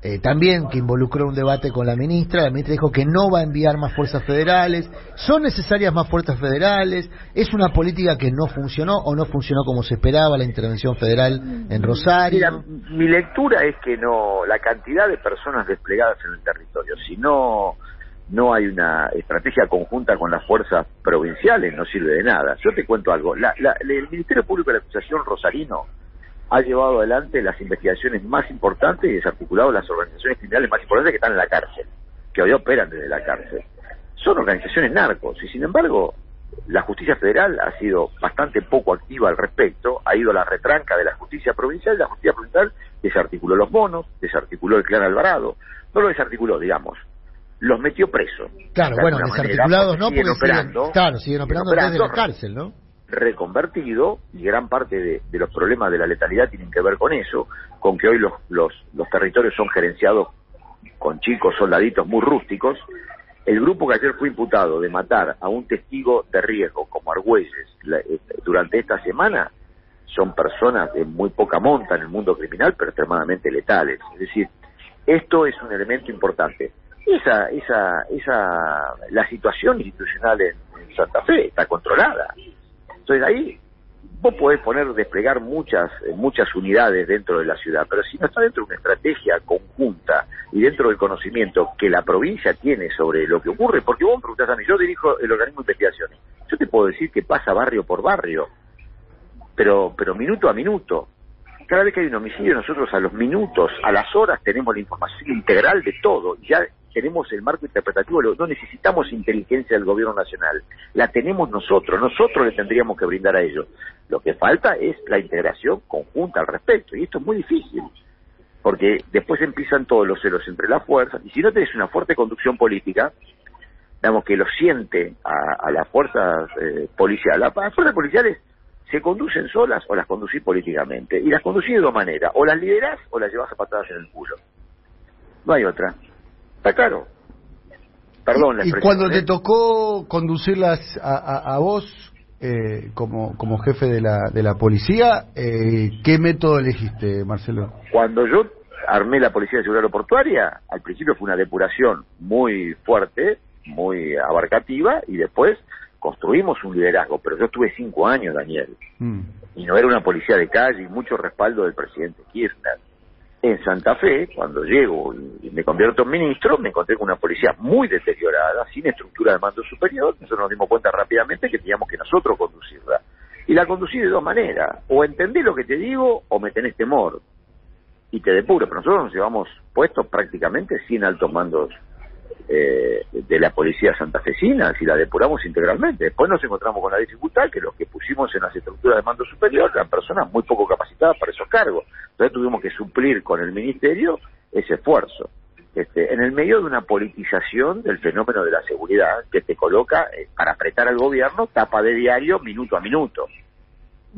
Eh, también que involucró un debate con la ministra. La ministra dijo que no va a enviar más fuerzas federales. ¿Son necesarias más fuerzas federales? ¿Es una política que no funcionó o no funcionó como se esperaba la intervención federal en Rosario? Mira, mi lectura es que no, la cantidad de personas desplegadas en el territorio, si no, no hay una estrategia conjunta con las fuerzas provinciales, no sirve de nada. Yo te cuento algo. La- la- el Ministerio Público de la Acusación Rosarino ha llevado adelante las investigaciones más importantes y desarticulado las organizaciones criminales más importantes que están en la cárcel, que hoy operan desde la cárcel. Son organizaciones narcos y sin embargo la justicia federal ha sido bastante poco activa al respecto, ha ido a la retranca de la justicia provincial y la justicia provincial desarticuló los bonos, desarticuló el clan Alvarado, no lo desarticuló, digamos, los metió preso. Claro, bueno, manera, desarticulados no, porque siguen, operando, claro, siguen operando siguen desde la operando, cárcel, ¿no? Reconvertido y gran parte de, de los problemas de la letalidad tienen que ver con eso, con que hoy los, los, los territorios son gerenciados con chicos soldaditos muy rústicos. El grupo que ayer fue imputado de matar a un testigo de riesgo como Argüelles eh, durante esta semana son personas de muy poca monta en el mundo criminal, pero extremadamente letales. Es decir, esto es un elemento importante. Esa, esa, esa, la situación institucional en Santa Fe está controlada. Entonces ahí vos podés poner, desplegar muchas, eh, muchas unidades dentro de la ciudad, pero si no está dentro de una estrategia conjunta y dentro del conocimiento que la provincia tiene sobre lo que ocurre, porque vos me preguntás a mí, yo dirijo el organismo de investigaciones, yo te puedo decir que pasa barrio por barrio. pero, pero minuto a minuto. Cada vez que hay un homicidio, nosotros a los minutos, a las horas, tenemos la información integral de todo. Ya tenemos el marco interpretativo, no necesitamos inteligencia del gobierno nacional, la tenemos nosotros, nosotros le tendríamos que brindar a ellos. Lo que falta es la integración conjunta al respecto, y esto es muy difícil, porque después empiezan todos los celos entre las fuerzas, y si no tenés una fuerte conducción política, digamos que lo siente a, las fuerzas eh, policiales, las fuerzas policiales se conducen solas o las conducís políticamente, y las conducís de dos maneras, o las liderás o las llevas a patadas en el culo. No hay otra. Está claro. Perdón, Y cuando te tocó conducirlas a, a, vos eh, como, como jefe de la, de la policía, eh, ¿qué método elegiste, Marcelo? Cuando yo armé la Policía de Seguridad Aeroportuaria, al principio fue una depuración muy fuerte, muy abarcativa, y después construimos un liderazgo, pero yo estuve cinco años, Daniel, mm. y no era una policía de calle y mucho respaldo del presidente Kirchner en Santa Fe, cuando llego y me convierto en ministro, me encontré con una policía muy deteriorada, sin estructura de mando superior. Nosotros nos dimos cuenta rápidamente que teníamos que nosotros conducirla. Y la conducí de dos maneras. O entendés lo que te digo o me tenés temor. Y te depuro. Pero nosotros nos llevamos puestos prácticamente sin altos mandos eh, de la policía santafesina, si la depuramos integralmente. Después nos encontramos con la dificultad que los que pusimos en las estructuras de mando superior eran personas muy poco capacitadas para esos cargos. Entonces tuvimos que suplir con el ministerio ese esfuerzo. Este, en el medio de una politización del fenómeno de la seguridad que te coloca eh, para apretar al gobierno tapa de diario minuto a minuto.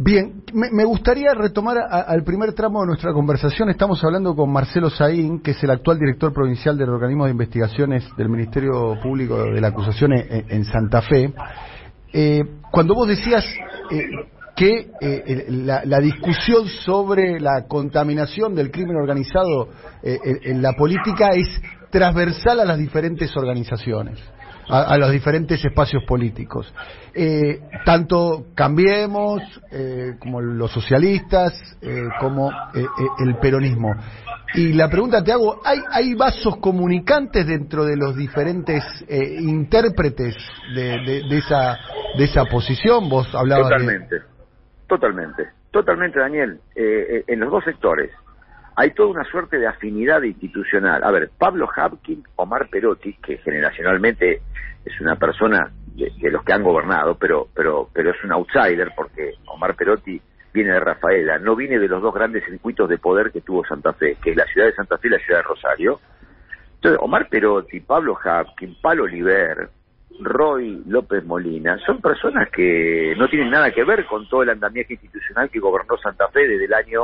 Bien, me, gustaría retomar al primer tramo de nuestra conversación. Estamos hablando con Marcelo Saín, que es el actual director provincial del organismo de investigaciones del Ministerio Público de la Acusación en, Santa Fe. Eh, cuando vos decías eh, que eh, la, discusión sobre la contaminación del crimen organizado en la política es transversal a las diferentes organizaciones a, los diferentes espacios políticos. Eh, tanto Cambiemos, eh, como los socialistas, eh, como el peronismo. Y la pregunta te hago, ¿hay, ¿hay vasos comunicantes dentro de los diferentes intérpretes de, de, esa, de esa posición? Vos hablabas Totalmente, totalmente, totalmente, Daniel, en los dos sectores hay toda una suerte de afinidad institucional. A ver, Pablo Hapkin, Omar Perotti, que generacionalmente es una persona de, los que han gobernado, pero, pero, pero es un outsider porque Omar Perotti viene de Rafaela, no viene de los dos grandes circuitos de poder que tuvo Santa Fe, que es la ciudad de Santa Fe y la ciudad de Rosario. Entonces, Omar Perotti, Pablo Hapkin, Palo Oliver, Roy López Molina, son personas que no tienen nada que ver con todo el andamiaje institucional que gobernó Santa Fe desde el año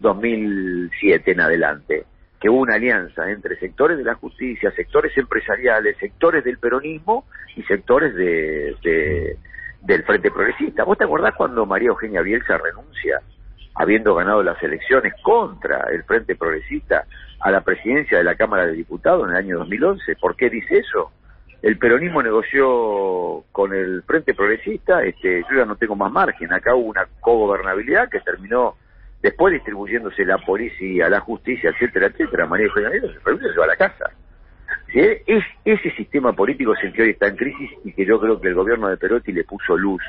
2007 en adelante, que hubo una alianza entre sectores de la justicia, sectores empresariales, sectores del peronismo y sectores de, del Frente Progresista. ¿Vos te acordás cuando María Eugenia Bielsa renuncia, habiendo ganado las elecciones contra el Frente Progresista, a la presidencia de la Cámara de Diputados en el año 2011? ¿Por qué dice eso? el peronismo negoció con el Frente Progresista, este, yo ya no tengo más margen, acá hubo una cogobernabilidad que terminó después distribuyéndose la policía, la justicia, etcétera, etcétera, María Eugenia se se va a la casa. Es, ese sistema político es el que hoy está en crisis y que yo creo que el gobierno de Perotti le puso luz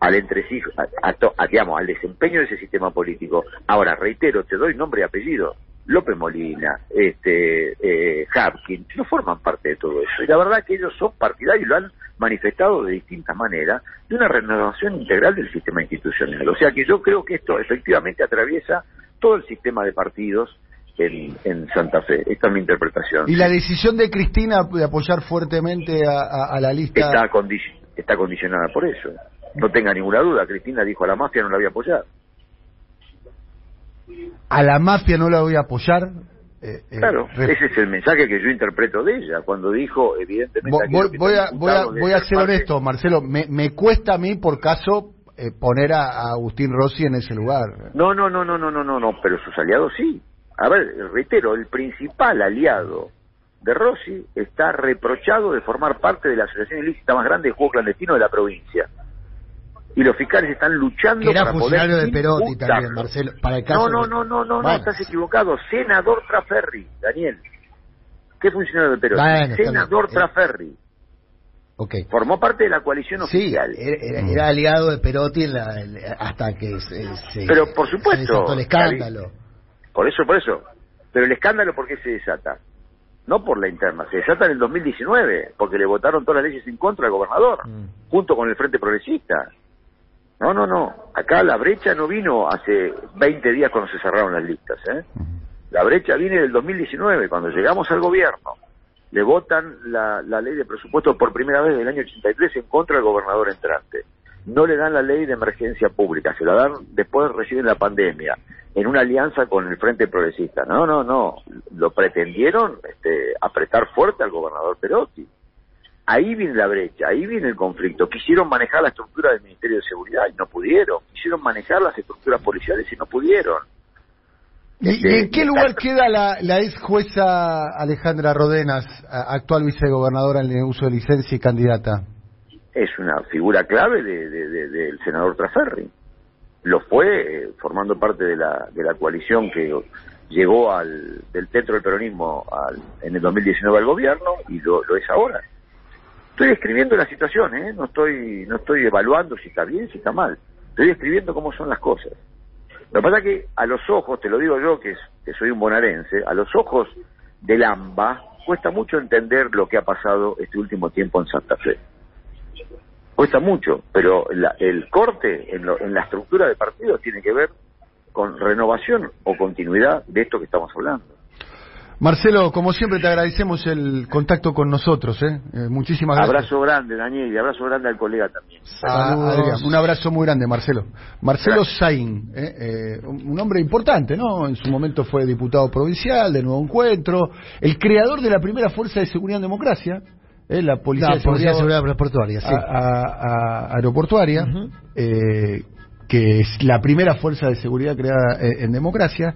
al entresijo, a, digamos, al desempeño de ese sistema político. Ahora, reitero, te doy nombre y apellido. López Molina, este, eh, Hapkin, no forman parte de todo eso. Y la verdad que ellos son partidarios y lo han manifestado de distintas maneras de una renovación integral del sistema institucional. O sea que yo creo que esto efectivamente atraviesa todo el sistema de partidos en, en Santa Fe. Esta es mi interpretación. ¿Y la decisión de Cristina de apoyar fuertemente a, la lista? Está, está condicionada por eso. No tenga ninguna duda, Cristina dijo a la mafia no la voy a apoyar a la mafia no la voy a apoyar. Eh, eh, claro, ese es el mensaje que yo interpreto de ella, cuando dijo, evidentemente... Voy, a, voy, a, voy a ser honesto, Marcelo, me, me, cuesta a mí, por caso, eh, poner a, Agustín Rossi en ese lugar. No, no, no, no, no, no, no, no, pero sus aliados sí. A ver, reitero, el principal aliado de Rossi está reprochado de formar parte de la asociación ilícita más grande de juego clandestino de la provincia y los fiscales están luchando era para funcionario de Perotti también, Marcelo, para el caso No, no, no, no, no, estás equivocado. Senador Traferri, Daniel. ¿Qué funcionario de Perotti? Senador Traferri. Okay. Formó parte de la coalición oficial. Sí, era, era, aliado de Perotti en la, en, hasta que se, se, Pero por supuesto. Se el escándalo. Por eso, por eso. Pero el escándalo, ¿por qué se desata? No por la interna, se desata en el 2019, porque le votaron todas las leyes en contra al gobernador, mm. junto con el Frente Progresista. No, no, no. Acá la brecha no vino hace 20 días cuando se cerraron las listas. ¿eh? La brecha viene del 2019, cuando llegamos al gobierno. Le votan la, la ley de presupuesto por primera vez del año 83 en contra del gobernador entrante. No le dan la ley de emergencia pública, se la dan después reciben la pandemia, en una alianza con el Frente Progresista. No, no, no. Lo pretendieron este, apretar fuerte al gobernador Perotti. Ahí viene la brecha, ahí viene el conflicto. Quisieron manejar la estructura del Ministerio de Seguridad y no pudieron. Quisieron manejar las estructuras policiales y no pudieron. ¿Y, este, en qué lugar queda la, la ex jueza Alejandra Rodenas, actual vicegobernadora en el uso de licencia y candidata? Es una figura clave del senador Traferri. Lo fue eh, formando parte de la, de la coalición que llegó al, del centro del peronismo al, en el 2019 al gobierno y lo, lo es ahora. Estoy escribiendo la situación, ¿eh? no estoy no estoy evaluando si está bien, si está mal. Estoy escribiendo cómo son las cosas. Lo que pasa es que a los ojos, te lo digo yo que, que soy un bonaerense, a los ojos del AMBA cuesta mucho entender lo que ha pasado este último tiempo en Santa Fe. Cuesta mucho, pero el corte en, en la estructura de partido tiene que ver con renovación o continuidad de esto que estamos hablando. Marcelo, como siempre te agradecemos el contacto con nosotros, ¿eh? eh muchísimas gracias. Abrazo grande, Daniel, y abrazo grande al colega también. un abrazo muy grande, Marcelo. Marcelo Sain, ¿eh? Eh, un hombre importante, ¿no? En su momento fue diputado provincial de Nuevo Encuentro, el creador de la primera Fuerza de Seguridad en Democracia, la Policía, de, Seguridad, Aeroportuaria, sí. aeroportuaria, que es la primera fuerza de seguridad creada en democracia,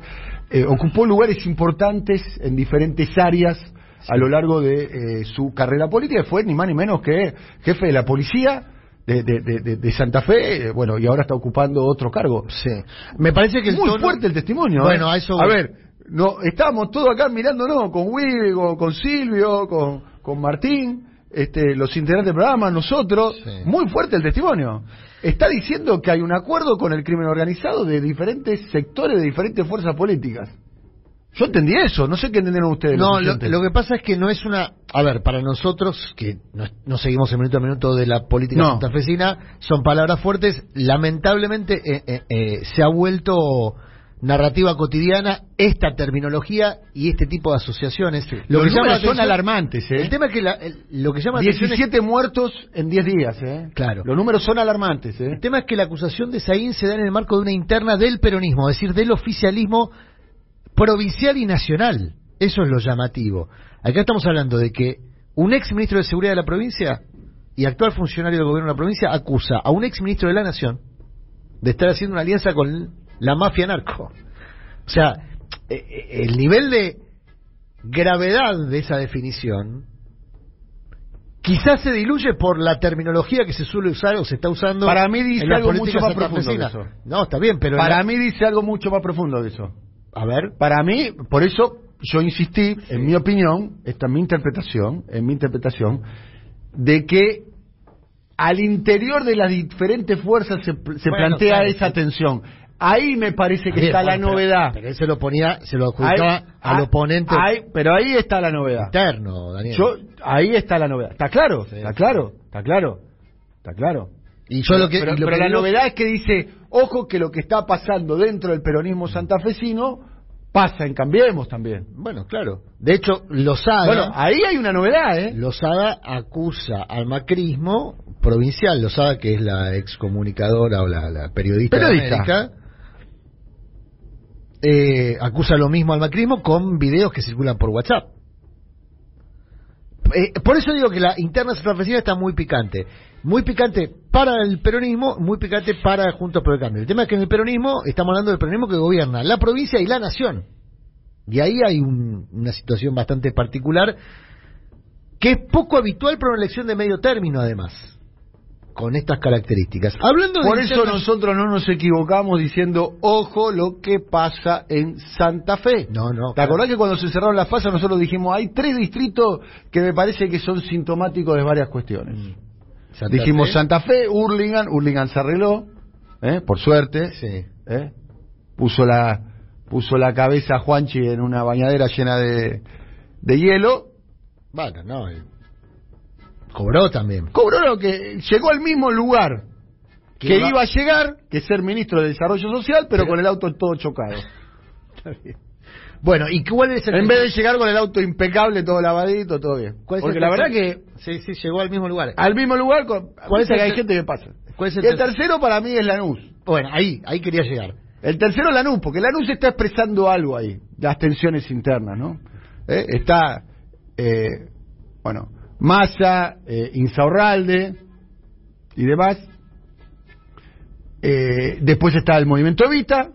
eh, ocupó lugares importantes en diferentes áreas a lo largo de eh, su carrera política. Fue ni más ni menos que jefe de la policía. De, de, Santa Fe, eh, bueno, y ahora está ocupando otro cargo. Sí. Me parece que muy fuerte el testimonio. Bueno, a eso. A ver, no, estábamos todos acá mirándonos con Will, con, Silvio, con, con Martín, este, los integrantes del programa, nosotros. Muy fuerte el testimonio está diciendo que hay un acuerdo con el crimen organizado de diferentes sectores, de diferentes fuerzas políticas. Yo entendí eso, no sé qué entendieron ustedes. No, lo, que pasa es que no es una... A ver, para nosotros, que no, seguimos el minuto a minuto de la política santafesina, son palabras fuertes. Lamentablemente eh, eh, eh, se ha vuelto narrativa cotidiana esta terminología y este tipo de asociaciones. Lo que llama son alarmantes, ¿eh? El tema es que lo que llama 17 muertos en 10 días, ¿eh? Claro. Los números son alarmantes, ¿eh? El tema es que la acusación de Saín se da en el marco de una interna del peronismo, es decir, del oficialismo provincial y nacional. Eso es lo llamativo. Acá estamos hablando de que un ex ministro de Seguridad de la provincia y actual funcionario del gobierno de la provincia acusa a un ex ministro de la Nación de estar haciendo una alianza con la mafia narco. O sea, eh, eh, el nivel de gravedad de esa definición quizás se diluye por la terminología que se suele usar o se está usando. Para mí dice algo mucho más profundo de eso. No, está bien, pero para mí dice algo mucho más profundo de eso. A ver, para mí, por eso yo insistí, en mi opinión, esta es mi interpretación, en mi interpretación, de que al interior de las diferentes fuerzas se, plantea esa tensión. Ahí me parece que está la novedad. Pero él se lo ponía, se lo ocultaba al oponente. pero ahí está la novedad. Interno, Daniel. Yo, ahí está la novedad. Está claro, está claro, está claro, está claro. Y yo lo que, pero, la novedad es que dice, ojo que lo que está pasando dentro del peronismo santafesino pasa en Cambiemos también. Bueno, claro. De hecho, Lozada... Bueno, ahí hay una novedad, ¿eh? Lozada acusa al macrismo provincial, Lozada, que es la excomunicadora o la, periodista, periodista. de América, eh, acusa lo mismo al macrismo con videos que circulan por WhatsApp. Eh, por eso digo que la interna santafesina está muy picante. Muy picante para el peronismo, muy picante para Juntos por el Cambio. El tema es que en el peronismo estamos hablando del peronismo que gobierna la provincia y la nación. Y ahí hay una situación bastante particular que es poco habitual para una elección de medio término, además. Con estas características. Hablando de Por eso nosotros no nos equivocamos diciendo, ojo lo que pasa en Santa Fe. No, no, ¿Te claro. acordás que cuando se cerraron las pasas nosotros dijimos, hay tres distritos que me parece que son sintomáticos de varias cuestiones? Santa dijimos Fe. Santa Fe, Hurlingham, Hurlingham se arregló, ¿eh? por suerte, Sí. ¿eh? puso la puso la cabeza Juanchi en una bañadera llena de, de hielo, Bueno, no. el- Cobró también. cobró lo que llegó al mismo lugar Que que iba- iba a llegar, que ser ministro de Desarrollo Social, pero Pero- con el auto todo chocado. Bueno, ¿y cuál es el En vez de llegar con el auto impecable, todo lavadito, todo bien. ¿Cuál es Porque la verdad que Sí, sí, llegó al mismo lugar. al mismo lugar, con, ¿Cuál es el que hay gente que pasa. ¿Cuál es el y el tercer- tercero para mí es Lanús. Bueno, ahí, ahí quería llegar. El tercero Lanús, porque Lanús está expresando algo ahí, las tensiones internas, ¿no? ¿Eh? Está, eh, bueno, Massa, eh, Insaurralde y demás. Eh, después está el movimiento Evita,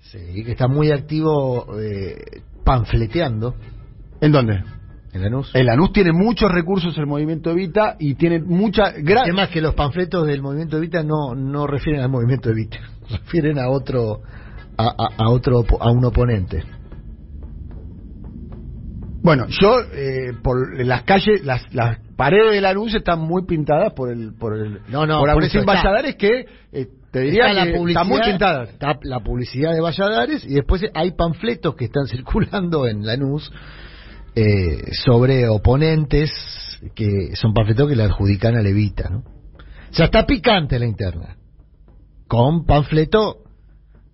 Sí, que está muy activo eh, panfleteando ¿en dónde? en Lanús. El Lanús tiene muchos recursos el movimiento Evita y tiene mucha... Gran es que los panfletos del movimiento Evita no, no refieren al movimiento Evita, [laughs] refieren a otro a, a- a otro a un oponente. Bueno, yo, eh, por las calles, las, las paredes de Lanús están muy pintadas por el, por el, No, no, por por eso. Valladares que eh, te diría Está que están muy pintadas. Está la publicidad de Valladares y después hay panfletos que están [laughs] circulando en Lanús eh, sobre oponentes que son panfletos que le adjudican a Levita, ¿no? O sea, está picante la interna. Con panfleto,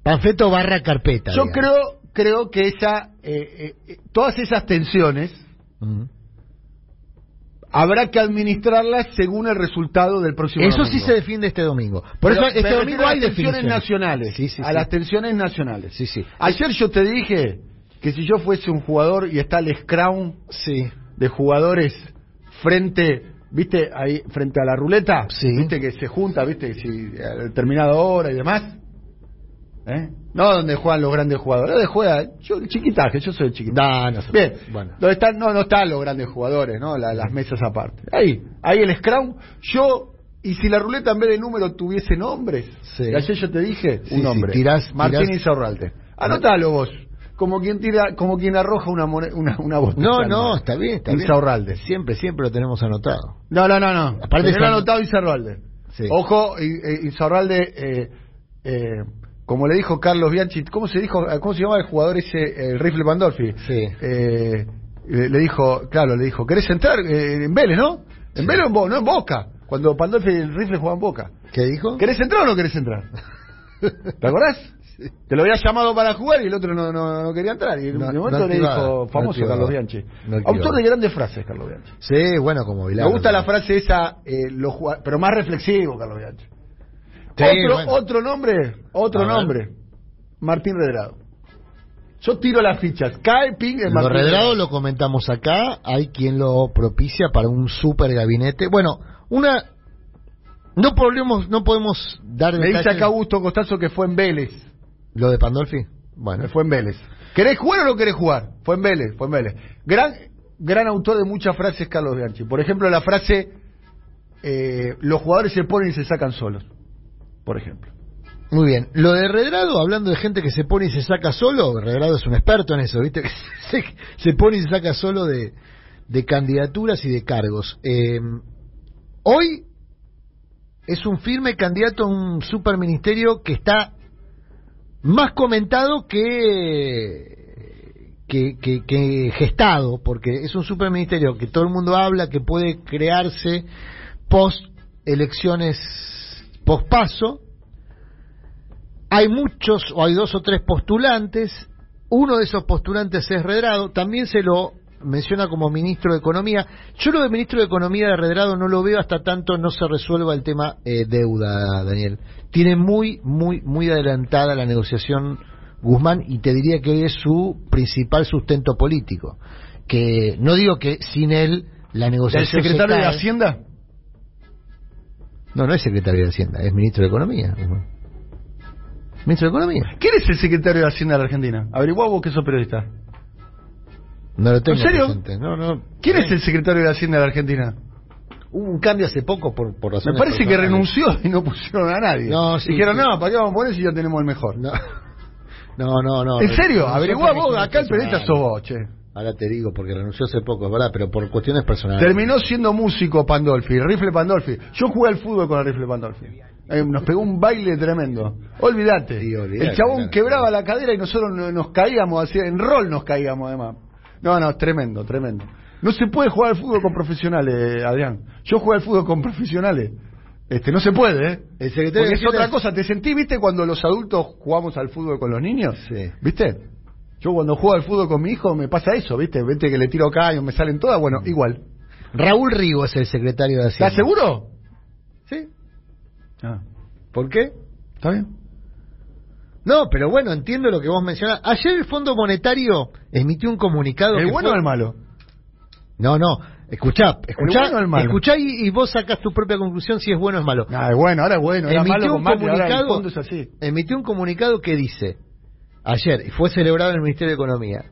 panfleto barra carpeta. Yo digamos. creo, creo que esa, eh, eh, eh, todas esas tensiones habrá que administrarlas según el resultado del próximo Eso domingo. sí se defiende este domingo. Por Pero eso este domingo hay tensiones nacionales. Sí, sí, a sí. las tensiones nacionales. Sí, sí. Ayer yo te dije que si yo fuese un jugador y está el scrum Sí. de jugadores frente, viste, ahí frente a la ruleta, Sí. viste que se junta, viste, si a determinada hora y demás. ¿Eh? No donde juegan los grandes jugadores, donde juega yo el chiquitaje, yo soy el chiquitaje. No, no sé. Bien, Bueno. donde están, no, no están los grandes jugadores, ¿no? La- las mesas aparte. Ahí, ahí el scrum, yo, y si la ruleta en vez de número tuviese nombres, Sí. y ayer yo te dije Sí, un sí, nombre, tirás- Martín Insaurralde. Anótalo vos, como quien tira, como quien arroja una mone- una, una botella No, no, está bien, está bien. Siempre, siempre lo tenemos anotado. No, no, no, no. Aparte son- anotado Insaurralde. Sí. Ojo, I- I- Insaurralde, eh, eh, como le dijo Carlos Bianchi, ¿cómo se dijo, cómo se llama el jugador ese, el rifle Pandolfi? Sí. Eh, le, dijo, claro, le dijo, ¿querés entrar eh, en Vélez, no? En Sí. Vélez o en Bo- no en Boca. Cuando Pandolfi y el rifle jugaban en Boca. ¿Qué dijo? ¿Querés entrar o no querés entrar? [laughs] ¿Te acordás? Te lo había llamado para jugar y el otro no, no, no quería entrar. Y en un momento le dijo, famoso. Carlos Bianchi. Autor de grandes frases, Carlos Bianchi. Sí, bueno, como Vilar. Me gusta la frase esa, eh, jugad- pero más reflexivo, Carlos Bianchi. Sí, otro, bueno. otro nombre, otro nombre. Martín Redrado. Yo tiro las fichas. Cae ping Lo Martín redrado lo comentamos acá, hay quien lo propicia para un super gabinete. Bueno, una no podemos no podemos dar Me dice acá Augusto Costazo que fue en Vélez. lo de Pandolfi. Bueno, Fue en Vélez. ¿Querés jugar o no querés jugar? Fue en Vélez, fue en Vélez. Gran, gran autor de muchas frases, Carlos Bianchi. Por ejemplo, la frase, eh, los jugadores se ponen y se sacan solos. Por ejemplo. muy bien. Lo de Redrado, hablando de gente que se pone y se saca solo, Redrado es un experto en eso, ¿viste? [laughs] Se, se pone y se saca solo de, de candidaturas y de cargos. Eh, hoy es un firme candidato a un superministerio que está más comentado que, que, que, que gestado, porque es un superministerio que todo el mundo habla que puede crearse post elecciones, post paso. Hay muchos, o hay dos o tres postulantes. Uno de esos postulantes es Redrado. También se lo menciona como ministro de Economía. Yo lo de ministro de Economía de Redrado no lo veo hasta tanto no se resuelva el tema eh, deuda, Daniel. Tiene muy, muy, muy adelantada la negociación Guzmán y te diría que es su principal sustento político. Que no digo que sin él la ¿El negociación. se secretario de cae. Hacienda? No, no es secretario de Hacienda, es ministro de Economía. Ministro de Economía. ¿Quién es el secretario de Hacienda de la Argentina? Averiguá vos que sos periodista. No lo tengo ¿En serio? presente. No, no. ¿Quién es el secretario de Hacienda de la Argentina? hubo un cambio hace poco por, por Me razones parece que renunció y no pusieron a nadie. No, sí, Dijeron, sí. no, ¿para qué vamos a poner si ya tenemos el mejor? No, [laughs] no, no. no ¿En serio? Averiguá vos, acá el periodista sos vos, che. Ahora te digo, porque renunció hace poco, es verdad, pero por cuestiones personales. Terminó siendo músico Pandolfi, rifle Pandolfi. Yo jugué al fútbol con el rifle Pandolfi. Eh, nos pegó un baile tremendo. Olvídate. Sí, el chabón claro. quebraba la cadera y nosotros no- nos caíamos así, en rol nos caíamos además. No, no, tremendo, tremendo. No se puede jugar al fútbol con profesionales, Adrián. Yo jugué al fútbol con profesionales. Este, no se puede, ¿eh? El secretario es otra cosa. ¿Te sentí, viste, cuando los adultos jugamos al fútbol con los niños? Sí. ¿Viste? Yo cuando juego al fútbol con mi hijo me pasa eso, ¿viste? Viste que le tiro caños, me salen todas, bueno, igual. Raúl Rigo es el secretario de Hacienda. ¿Estás seguro? Sí. Ah, ¿Por qué? ¿está bien? No, pero bueno, entiendo lo que vos mencionás. Ayer el Fondo Monetario emitió un comunicado. ¿El que bueno fue- o el malo? No, no. Escuchá, escuchá, bueno o el malo? escuchá y, y vos sacás tu propia conclusión si es bueno o es malo. Ah, es bueno, ahora es bueno, era malo emitió con un Macri, ahora el comunicado, fondo es así. emitió un comunicado que dice, ayer, y fue celebrado en el Ministerio de Economía,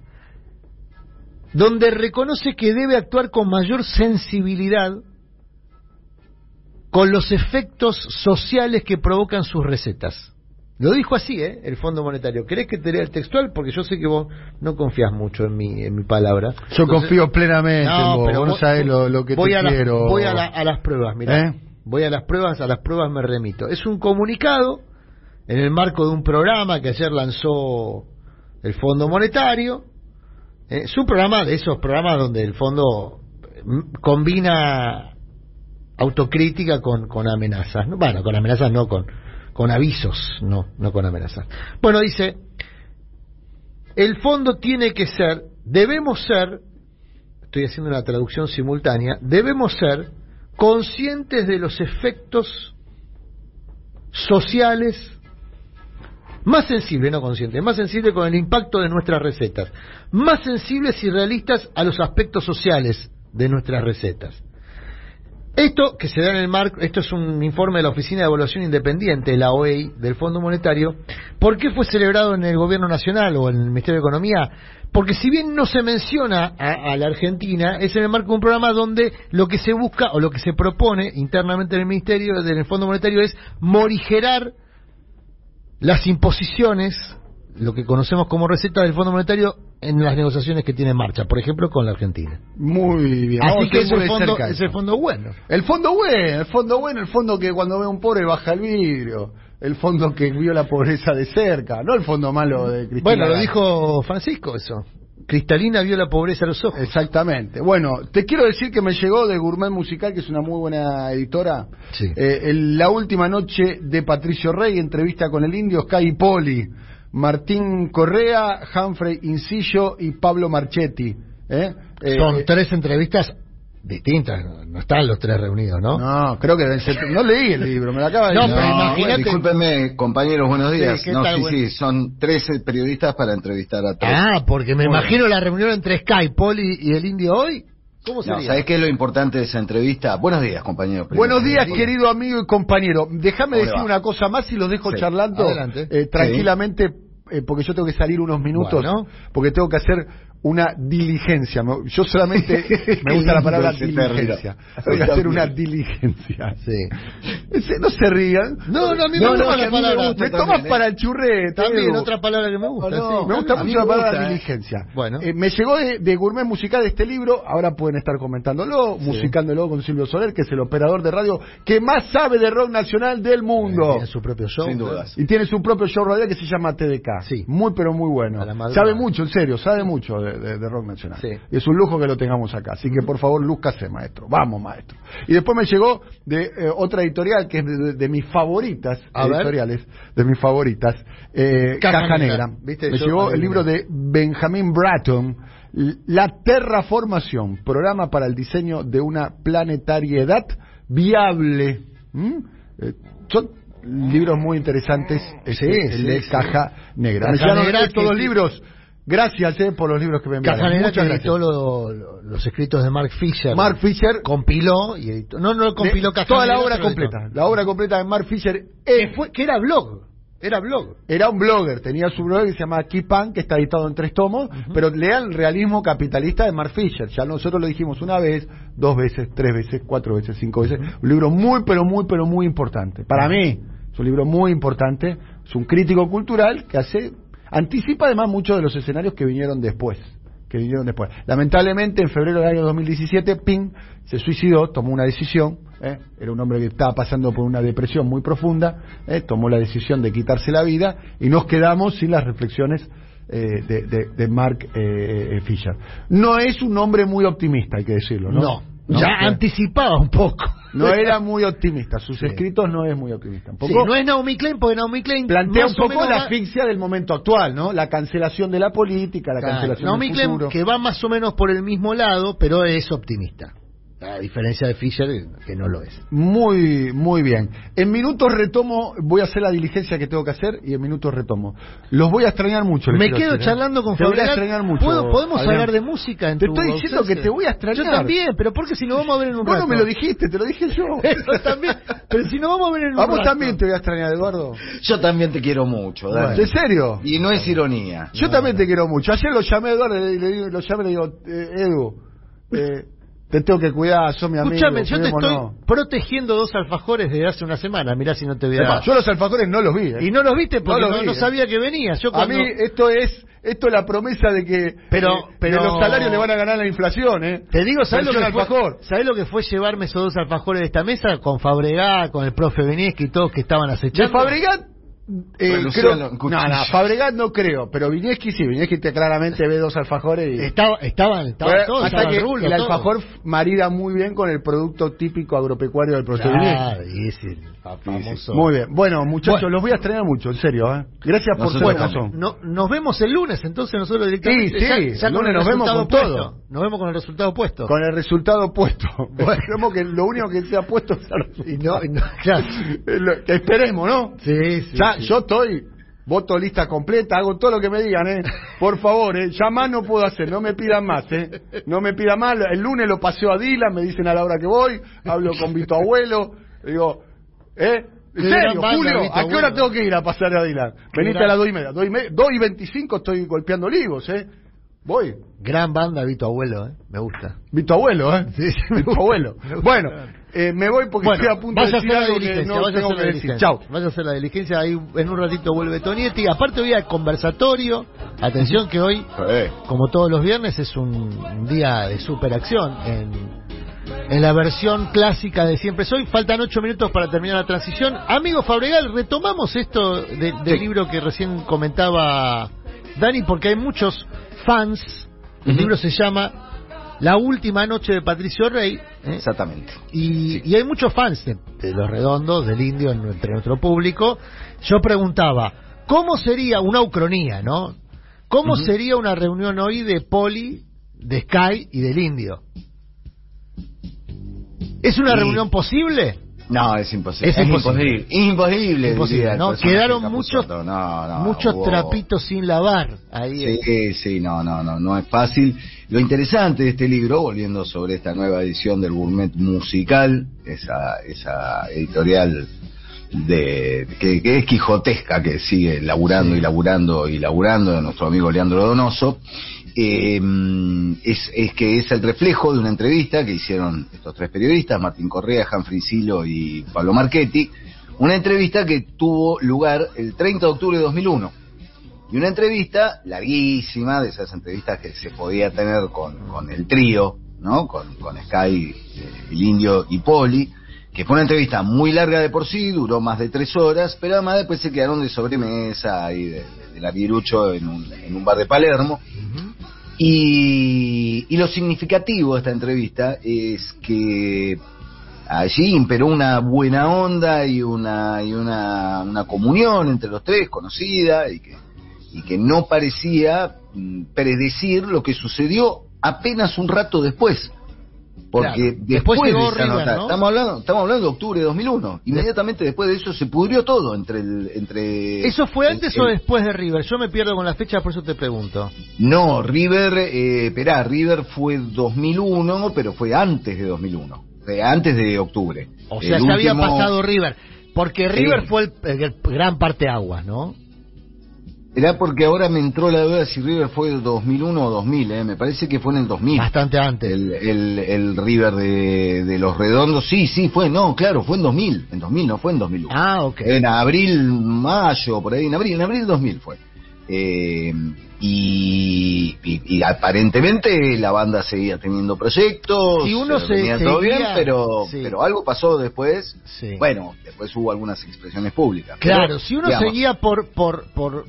donde reconoce que debe actuar con mayor sensibilidad con los efectos sociales que provocan sus recetas. Lo dijo así, ¿eh? El Fondo Monetario. ¿Querés que te lea el textual? Porque yo sé que vos no confías mucho en mi, en mi palabra. Yo Entonces- confío plenamente en vos, pero vos no sabés lo, lo que voy te a quiero. voy a, la- a las pruebas, mira. ¿Eh? Voy a las pruebas, a las pruebas me remito. Es un comunicado en el marco de un programa que ayer lanzó el Fondo Monetario. Eh, Es un programa de esos programas donde el fondo mm, combina autocrítica con, con amenazas. ¿no? Bueno, con amenazas no, con, con avisos, no, no con amenazas. Bueno, dice, el fondo tiene que ser, debemos ser, estoy haciendo una traducción simultánea, debemos ser conscientes de los efectos sociales más sensibles, no conscientes, más sensibles con el impacto de nuestras recetas, más sensibles y realistas a los aspectos sociales de nuestras recetas. Esto que se da en el marco, esto es un informe de la Oficina de Evaluación Independiente, la OEI, del Fondo Monetario. ¿Por qué fue celebrado en el Gobierno Nacional o en el Ministerio de Economía? Porque si bien no se menciona a, la Argentina, es en el marco de un programa donde lo que se busca o lo que se propone internamente en el Ministerio, del Fondo Monetario, es morigerar las imposiciones, lo que conocemos como receta del Fondo Monetario, en las negociaciones que tiene en marcha, por ejemplo, con la Argentina. Muy bien. Así que es el, fondo, es el fondo bueno. El fondo bueno, el fondo bueno, el fondo que cuando ve un pobre baja el vidrio, el fondo que vio la pobreza de cerca, no el fondo malo de Cristina. Bueno, lo dijo Francisco eso. Cristalina vio la pobreza a los ojos. Exactamente. Bueno, te quiero decir que me llegó de Gourmet Musical, que es una muy buena editora, Sí. eh, el- la última noche de Patricio Rey, entrevista con el indio Sky Poli, Martín Correa, Humphrey Incillo y Pablo Marchetti. ¿eh? Eh, Son tres entrevistas distintas, no, no están los tres reunidos, ¿no? No, creo que no leí el libro, me lo acaba de No, decir. pero No, imagínate- Discúlpenme, compañeros, buenos Sí, días. ¿qué no, tal, sí, sí, son 13 periodistas para entrevistar a tres. Ah, porque me Bueno. imagino la reunión entre Sky, Poli y el indio hoy. ¿Cómo No, sería? ¿Sabés qué es lo importante de esa entrevista? Buenos días, compañeros. Primero. Buenos días, querido amigo y compañero. Déjame ¿Cómo le decir va? una cosa más y los dejo Sí, charlando eh, tranquilamente, eh, porque yo tengo que salir unos minutos, Bueno. porque tengo que hacer una diligencia. Me- Yo solamente [laughs] me gusta la palabra diligencia. Tengo que hacer una diligencia. Sí. No se rían. No, no, a mí me No, gusta no, la a mí palabra. Me, Me tomas también, ¿eh? para el churrete. También otra palabra que me gusta. No, sí. me gusta a mucho la me palabra gusta, ¿eh? diligencia. Bueno. Eh, me llegó de, de Gourmet Musical este libro, ahora pueden estar comentándolo, musicándolo con Silvio Soler, que es el operador de radio que más sabe de rock nacional del mundo. Tiene su propio show. Sin dudas. Y tiene su propio show radial que se llama TDK. Sí. Muy, pero muy bueno. A. Sabe mucho, en serio, sabe mucho de, de- de rock nacional. Sí. Es un lujo que lo tengamos acá. Así que, por favor, lúzcase, maestro. Vamos, maestro. Y después me llegó de eh, otra editorial que es de, de- mis favoritas A ver. editoriales, de mis favoritas, eh, Caja Caja, Negra. ¿Viste? Me Yo llegó el libro de Benjamin Bratton, La Terraformación, programa para el diseño de una planetariedad viable. ¿Mm? Eh, son libros muy interesantes, este, Sí, el sí, de. Caja Negra. Caja me llegaron estos dos libros. Gracias eh, por los libros que me enviaron. Que Muchas editó gracias. lo- lo- los escritos de Mark Fisher. Mark Fisher compiló y editó. No, no compiló de- toda la obra pero editó. completa. La obra completa de Mark Fisher Que, fue- que era blog. Era blog. Era un blogger, tenía su blog que se llama Kipan, que está editado en tres tomos, pero lea el realismo capitalista de Mark Fisher. Ya nosotros lo dijimos una vez, dos veces, tres veces, cuatro veces, cinco veces. Un libro muy, pero muy, pero muy importante. Para mí, es un libro muy importante. Es un crítico cultural que hace, anticipa además muchos de los escenarios que vinieron después que vinieron después. Lamentablemente, en febrero del año 2017, Ping se suicidó, tomó una decisión, ¿eh? era un hombre que estaba pasando por una depresión muy profunda, ¿eh? tomó la decisión de quitarse la vida y nos quedamos sin las reflexiones eh, de, de, Mark Fisher. No es un hombre muy optimista, hay que decirlo, ¿no? No, ya anticipaba un poco. No [laughs] era muy optimista, sus escritos no es muy optimista. sí, no es Naomi Klein, porque Naomi Klein plantea un poco la asfixia del momento actual, ¿no? La cancelación de la política, la cancelación Naomi del futuro. Klein que va más o menos por el mismo lado, pero es optimista. A diferencia de Fisher, que no lo es. Muy, muy bien. En minutos retomo, voy a hacer la diligencia que tengo que hacer y en minutos retomo. Los voy a extrañar mucho. Me quedo charlando con Te voy a extrañar mucho. ¿Podemos hablar de música en Te estoy diciendo que te voy a extrañar. Yo también, pero porque si no vamos a ver en un rato. Bueno, me lo dijiste, te lo dije yo. [laughs] Eso también. Pero si no vamos a ver en un rato. Vos también te voy a extrañar, Eduardo. Yo también te quiero mucho, Dani. ¿En serio? Y no es ironía. Yo también te quiero mucho. Ayer lo llamé a Eduardo, le, le, lo llamé y le digo, eh, Edu, eh, te tengo que cuidar, son mi amigo. Escúchame, yo te estoy protegiendo dos alfajores desde hace una semana. Mirá si no te voy a... Yo los alfajores no los vi. ¿eh? Y no los viste porque no, ¿eh? sabía que venías. Yo A mí esto es esto es la promesa de que pero, eh, pero... los salarios le van a ganar la inflación. ¿eh? Te digo, ¿sabes lo, que fue, ¿sabés lo que fue llevarme esos dos alfajores de esta mesa? Con Fabregat, con el profe Benesque y todos que estaban acechando. De Fabregat eh, creo, no, no, Fabregat no creo, pero Vinieski sí, Vinieski te claramente ve dos alfajores y... Estaba, estaban, estaban todos, hasta que el, alfajor marida muy bien con el producto típico agropecuario del profesor claro, y ese famoso. Muy bien, bueno muchachos, los voy a extrañar mucho, en serio, ¿eh? Gracias por su razón. No, nos vemos el lunes, entonces nosotros directamente. Sí, sí, ya, el lunes nos vemos con todo. Nos vemos con el resultado puesto. Con el resultado puesto. [laughs] Bueno, que lo único que se ha puesto es el y no, no, claro. [laughs] que esperemos, ¿no? Sí, sí yo estoy, voto lista completa, hago todo lo que me digan, ¿eh? Por favor, ¿eh? Ya más no puedo hacer, no me pidan más, ¿eh? No me pidan más. El lunes lo paseo a Dylan, me dicen a la hora que voy, hablo con Vito Abuelo, digo, ¿eh? ¿En serio, Julio? ¿A qué hora tengo que ir a pasar a Dylan? Venite a las dos y media. Dos y, veinticinco estoy golpeando olivos, ¿eh? Voy. Gran banda, Vito Abuelo, ¿eh? Me gusta. Vito Abuelo, ¿eh? Sí, Vito Abuelo. Bueno, eh, me voy porque estoy a punto de decir algo que no tengo que decir. Chao. Vaya a hacer la diligencia, ahí en un ratito vuelve Tonietti. Aparte hoy hay conversatorio. Atención que hoy, como todos los viernes, es un día de superacción en, en la versión clásica de Siempre Soy. Faltan ocho minutos para terminar la transición. Amigo Fabregal, retomamos esto del libro que recién comentaba Dani, porque hay muchos fans. El libro se llama la última noche de Patricio Rey. ¿eh? Exactamente. Y, hay muchos fans de, Los Redondos, del Indio, entre nuestro público. Yo preguntaba, ¿cómo sería una ucronía, no? ¿Cómo sería una reunión hoy de Poli, de Sky y del Indio? ¿Es una reunión posible? No, es imposible. Es, imposible. Imposible. imposible ¿no? Quedaron muchos, muchos trapitos sin lavar ahí. Sí, sí, no, no, no, no es fácil. Lo interesante de este libro, volviendo sobre esta nueva edición del Gourmet Musical, esa, esa editorial de que, es quijotesca, que sigue laburando y laburando y laburando de nuestro amigo Leandro Donoso, eh, es, es, que es el reflejo de una entrevista que hicieron estos tres periodistas, Martín Correa, Humphrey Silo y Pablo Marchetti, una entrevista que tuvo lugar el 30 de octubre de 2001. Y una entrevista larguísima, de esas entrevistas que se podía tener con, con el trío, ¿no? Con, con Sky, eh, el Indio y Poli, que fue una entrevista muy larga de por sí, duró más de tres horas, pero además después se quedaron de sobremesa y de, la en un, en un bar de Palermo. Y, y lo significativo de esta entrevista es que allí imperó una buena onda y una y una, una comunión entre los tres conocida y que y que no parecía mm, predecir lo que sucedió apenas un rato después porque después, de esa nota, estamos hablando, estamos hablando de octubre de 2001. Inmediatamente después de eso se pudrió todo entre el, entre. ¿Eso fue antes o después de River? Yo me pierdo con la fecha, por eso te pregunto. No, River, eh, esperá, River fue 2001, pero fue antes de 2001, antes de octubre. O sea, ya había pasado River. Porque River Sí. fue el, el gran parte aguas, ¿no? Era porque ahora me entró la duda si River fue el 2001 o 2000, ¿eh? me parece que fue en el 2000. Bastante antes. El, el, el River de, de los Redondos, sí, sí, fue, no, claro, fue en 2000, en 2000, no fue en 2001. Ah, ok. En abril, mayo, por ahí, en abril, en abril 2000 fue. Eh, y, y, y aparentemente la banda seguía teniendo proyectos, Si uno eh, se venía todo seguía- bien, pero, sí. pero algo pasó después. Sí. Bueno, después hubo algunas expresiones públicas. Claro, pero, si uno digamos, seguía por, por, por,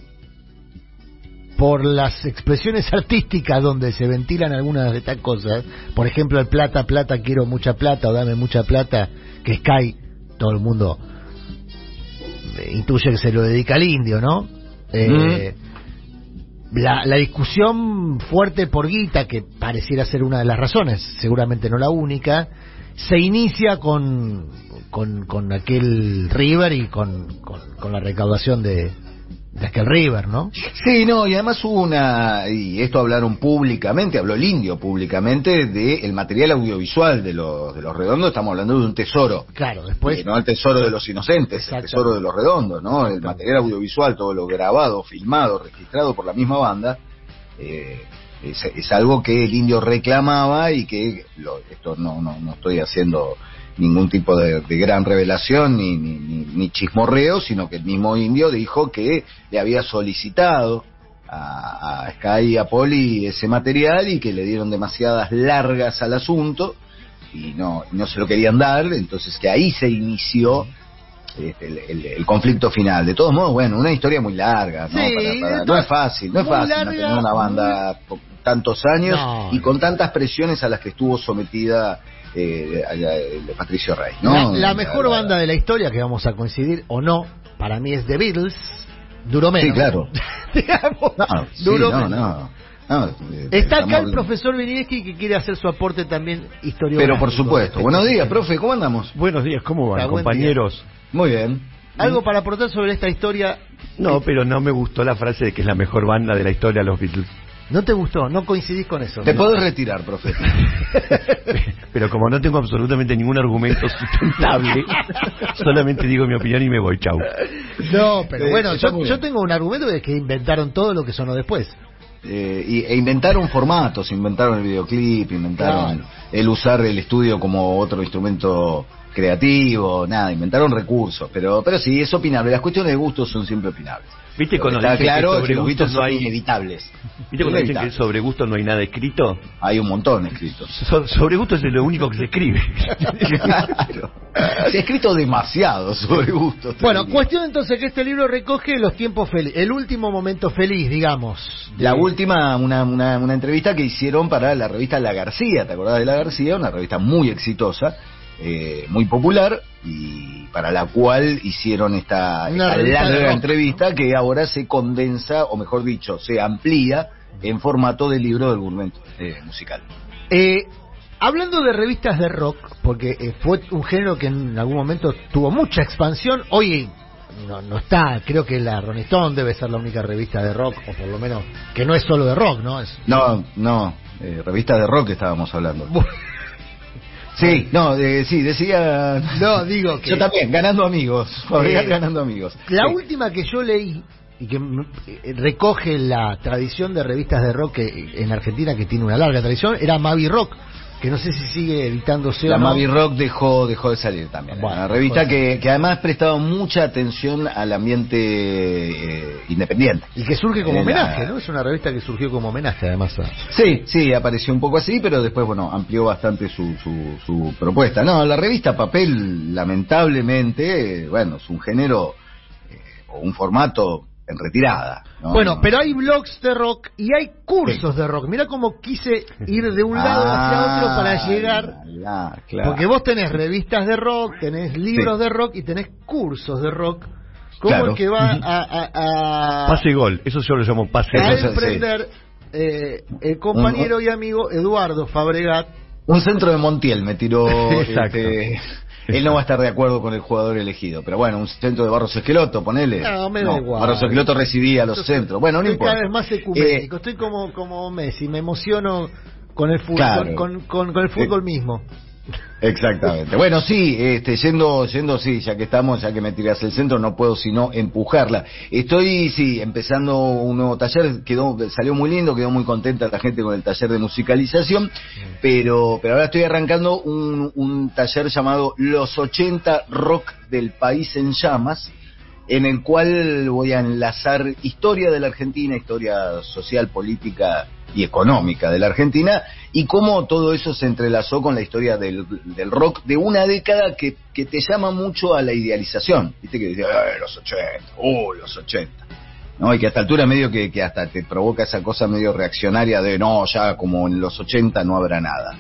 por las expresiones artísticas donde se ventilan algunas de estas cosas, por ejemplo, el plata, plata, quiero mucha plata o dame mucha plata, que Sky, todo el mundo eh, intuye que se lo dedica al indio, ¿no? Eh, la, la discusión fuerte por guita, que pareciera ser una de las razones, seguramente no la única, se inicia con, con, con aquel River y con, con, con la recaudación de, de aquel River, ¿no? Sí, no, y además hubo una, y esto hablaron públicamente, habló el indio públicamente, del material audiovisual de los, de los redondos, estamos hablando de un tesoro. Claro, después... Eh, no el tesoro de los inocentes, el tesoro de los redondos, ¿no? El material audiovisual, todo lo grabado, filmado, registrado por la misma banda, eh, es, es algo que el indio reclamaba y que, lo- esto no, no, no estoy haciendo ningún tipo de, de gran revelación ni, ni, ni- ni chismorreo, sino que el mismo indio dijo que le había solicitado a, a Sky y a Poli ese material y que le dieron demasiadas largas al asunto y no, no se lo querían dar, entonces que ahí se inició este, el, el- el conflicto final. De todos modos, bueno, una historia muy larga, ¿no? Sí, Para- no es fácil, no es muy fácil larga, mantener una banda por tantos años No, y con tantas presiones a las que estuvo sometida eh, a- a- Patricio Rey, ¿no? La, la mejor La- banda de la historia, que vamos a coincidir o no, para mí es The Beatles, duró menos. Sí, claro. [laughs] Digamos, No, sí, duró no, menos. no. No, eh, Está acá el profesor Vinieski que quiere hacer su aporte también historiográfico. Pero por supuesto. Buenos días, profe, ¿cómo andamos? Buenos días, ¿cómo van, Está, compañeros? Muy bien. Algo para aportar sobre esta historia. No, pero no me gustó la frase de que es la mejor banda de la historia, los Beatles. ¿No te gustó? ¿No coincidís con eso? Te podés retirar, profe. [laughs] Pero como no tengo absolutamente ningún argumento sustentable, [laughs] solamente digo mi opinión y me voy, chau. No, pero bueno, yo, yo tengo un argumento de que inventaron todo lo que sonó después. Eh, y, e inventaron formatos, inventaron el videoclip, inventaron Claro. el usar el estudio como otro instrumento creativo, nada, inventaron recursos, pero pero sí, es opinable, las cuestiones de gustos son siempre opinables. ¿Viste cuando Está dicen claro que que sobre los gustos no son hay... inevitables. ¿Viste cuando dicen que sobre gusto no hay nada escrito? Hay un montón escritos. [laughs] So- sobre gusto es lo único que se escribe. [laughs] claro. Se ha escrito demasiado sobre gustos. te Bueno, diría. cuestión entonces que este libro recoge los tiempos felices, el último momento feliz, digamos. de- La última, una, una, una entrevista que hicieron para la revista La García, ¿te acordás de La García? Una revista muy exitosa, eh, muy popular, y para la cual hicieron esta, larga entrevista que ahora se condensa, o mejor dicho, se amplía en formato de libro del gourmet eh, musical. Eh, hablando de revistas de rock, porque eh, fue un género que en algún momento tuvo mucha expansión, hoy no, no está, creo que la Rolling Stone debe ser la única revista de rock, o por lo menos que no es solo de rock, ¿no? Es, No, no, eh, revista de rock estábamos hablando. Sí, no, eh, sí, decía... No, digo [laughs] que... Yo también, ganando amigos, Eh, ganando amigos. La Sí. última que yo leí y que mm, eh, recoge la tradición de revistas de rock que, en Argentina que tiene una larga tradición era Mavi Rock, que no sé si sigue editándose La o no. Mavi Rock dejó, dejó de salir también. Bueno, una revista que, que además prestaba mucha atención al ambiente eh, independiente. Y que surge como Eh, la- homenaje, ¿no? Es una revista que surgió como homenaje además. a- Sí, sí, apareció un poco así, pero después, bueno, amplió bastante su, su, su propuesta. No, la revista papel, lamentablemente, eh, bueno, es un género eh, o un formato en retirada. ¿No? Bueno, No. pero hay blogs de rock y hay cursos de rock. Mira cómo quise ir de un lado hacia otro para Ah, llegar. la- claro. Porque vos tenés revistas de rock, tenés libros Sí. de rock y tenés cursos de rock. Como Claro. el que va a, a, a- Pase gol, eso yo lo llamo pase a emprender eh, el compañero y amigo Eduardo Fabregat. Un centro de Montiel me tiró. [laughs] Exacto. este, él no va a estar de acuerdo con el jugador elegido, pero bueno, un centro de Barros Esqueloto, ponele. No, me da igual. Barros Esqueloto recibía los centros. Bueno, no importa. cada vez más ecuménico. Eh, Estoy como, como Messi, me emociono con el fútbol, Claro. con, con, con el fútbol mismo. Exactamente. Bueno, sí, este, yendo, yendo, sí, ya que estamos, ya que me tiras el centro, no puedo sino empujarla. Estoy, sí, empezando un nuevo taller, quedó, salió muy lindo, quedó muy contenta la gente con el taller de musicalización, pero, pero ahora estoy arrancando un, un taller llamado Los 80 Rock del País en Llamas, en el cual voy a enlazar historia de la Argentina, historia social, política y económica de la Argentina, y cómo todo eso se entrelazó con la historia del, del rock de una década que, que, te llama mucho a la idealización. Viste que dice, los 80, oh, los 80. ¿no? Y que a esta altura medio que, que hasta te provoca esa cosa medio reaccionaria de, no, ya como en los 80 no habrá nada.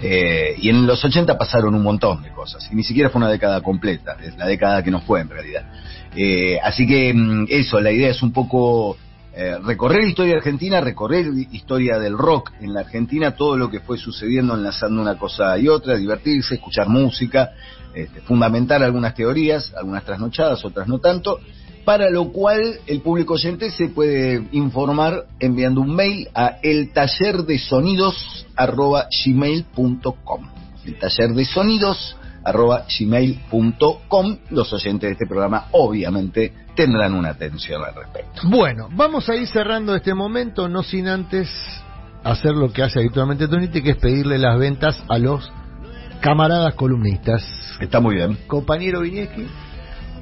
Eh, y en los 80 pasaron un montón de cosas, y ni siquiera fue una década completa, es la década que no fue en realidad. Eh, así que mm, eso, la idea es un poco eh, recorrer historia argentina, recorrer historia del rock en la Argentina, todo lo que fue sucediendo enlazando una cosa y otra, divertirse, escuchar música, este, fundamentar algunas teorías, algunas trasnochadas, otras no tanto, para lo cual el público oyente se puede informar enviando un mail a el taller de sonidos. El taller de sonidos arroba gmail.com. Los oyentes de este programa obviamente tendrán una atención al respecto. Bueno, vamos a ir cerrando este momento, no sin antes hacer lo que hace habitualmente Tonite, que es pedirle las ventas a los camaradas columnistas. Está muy bien. Compañero Vinieski.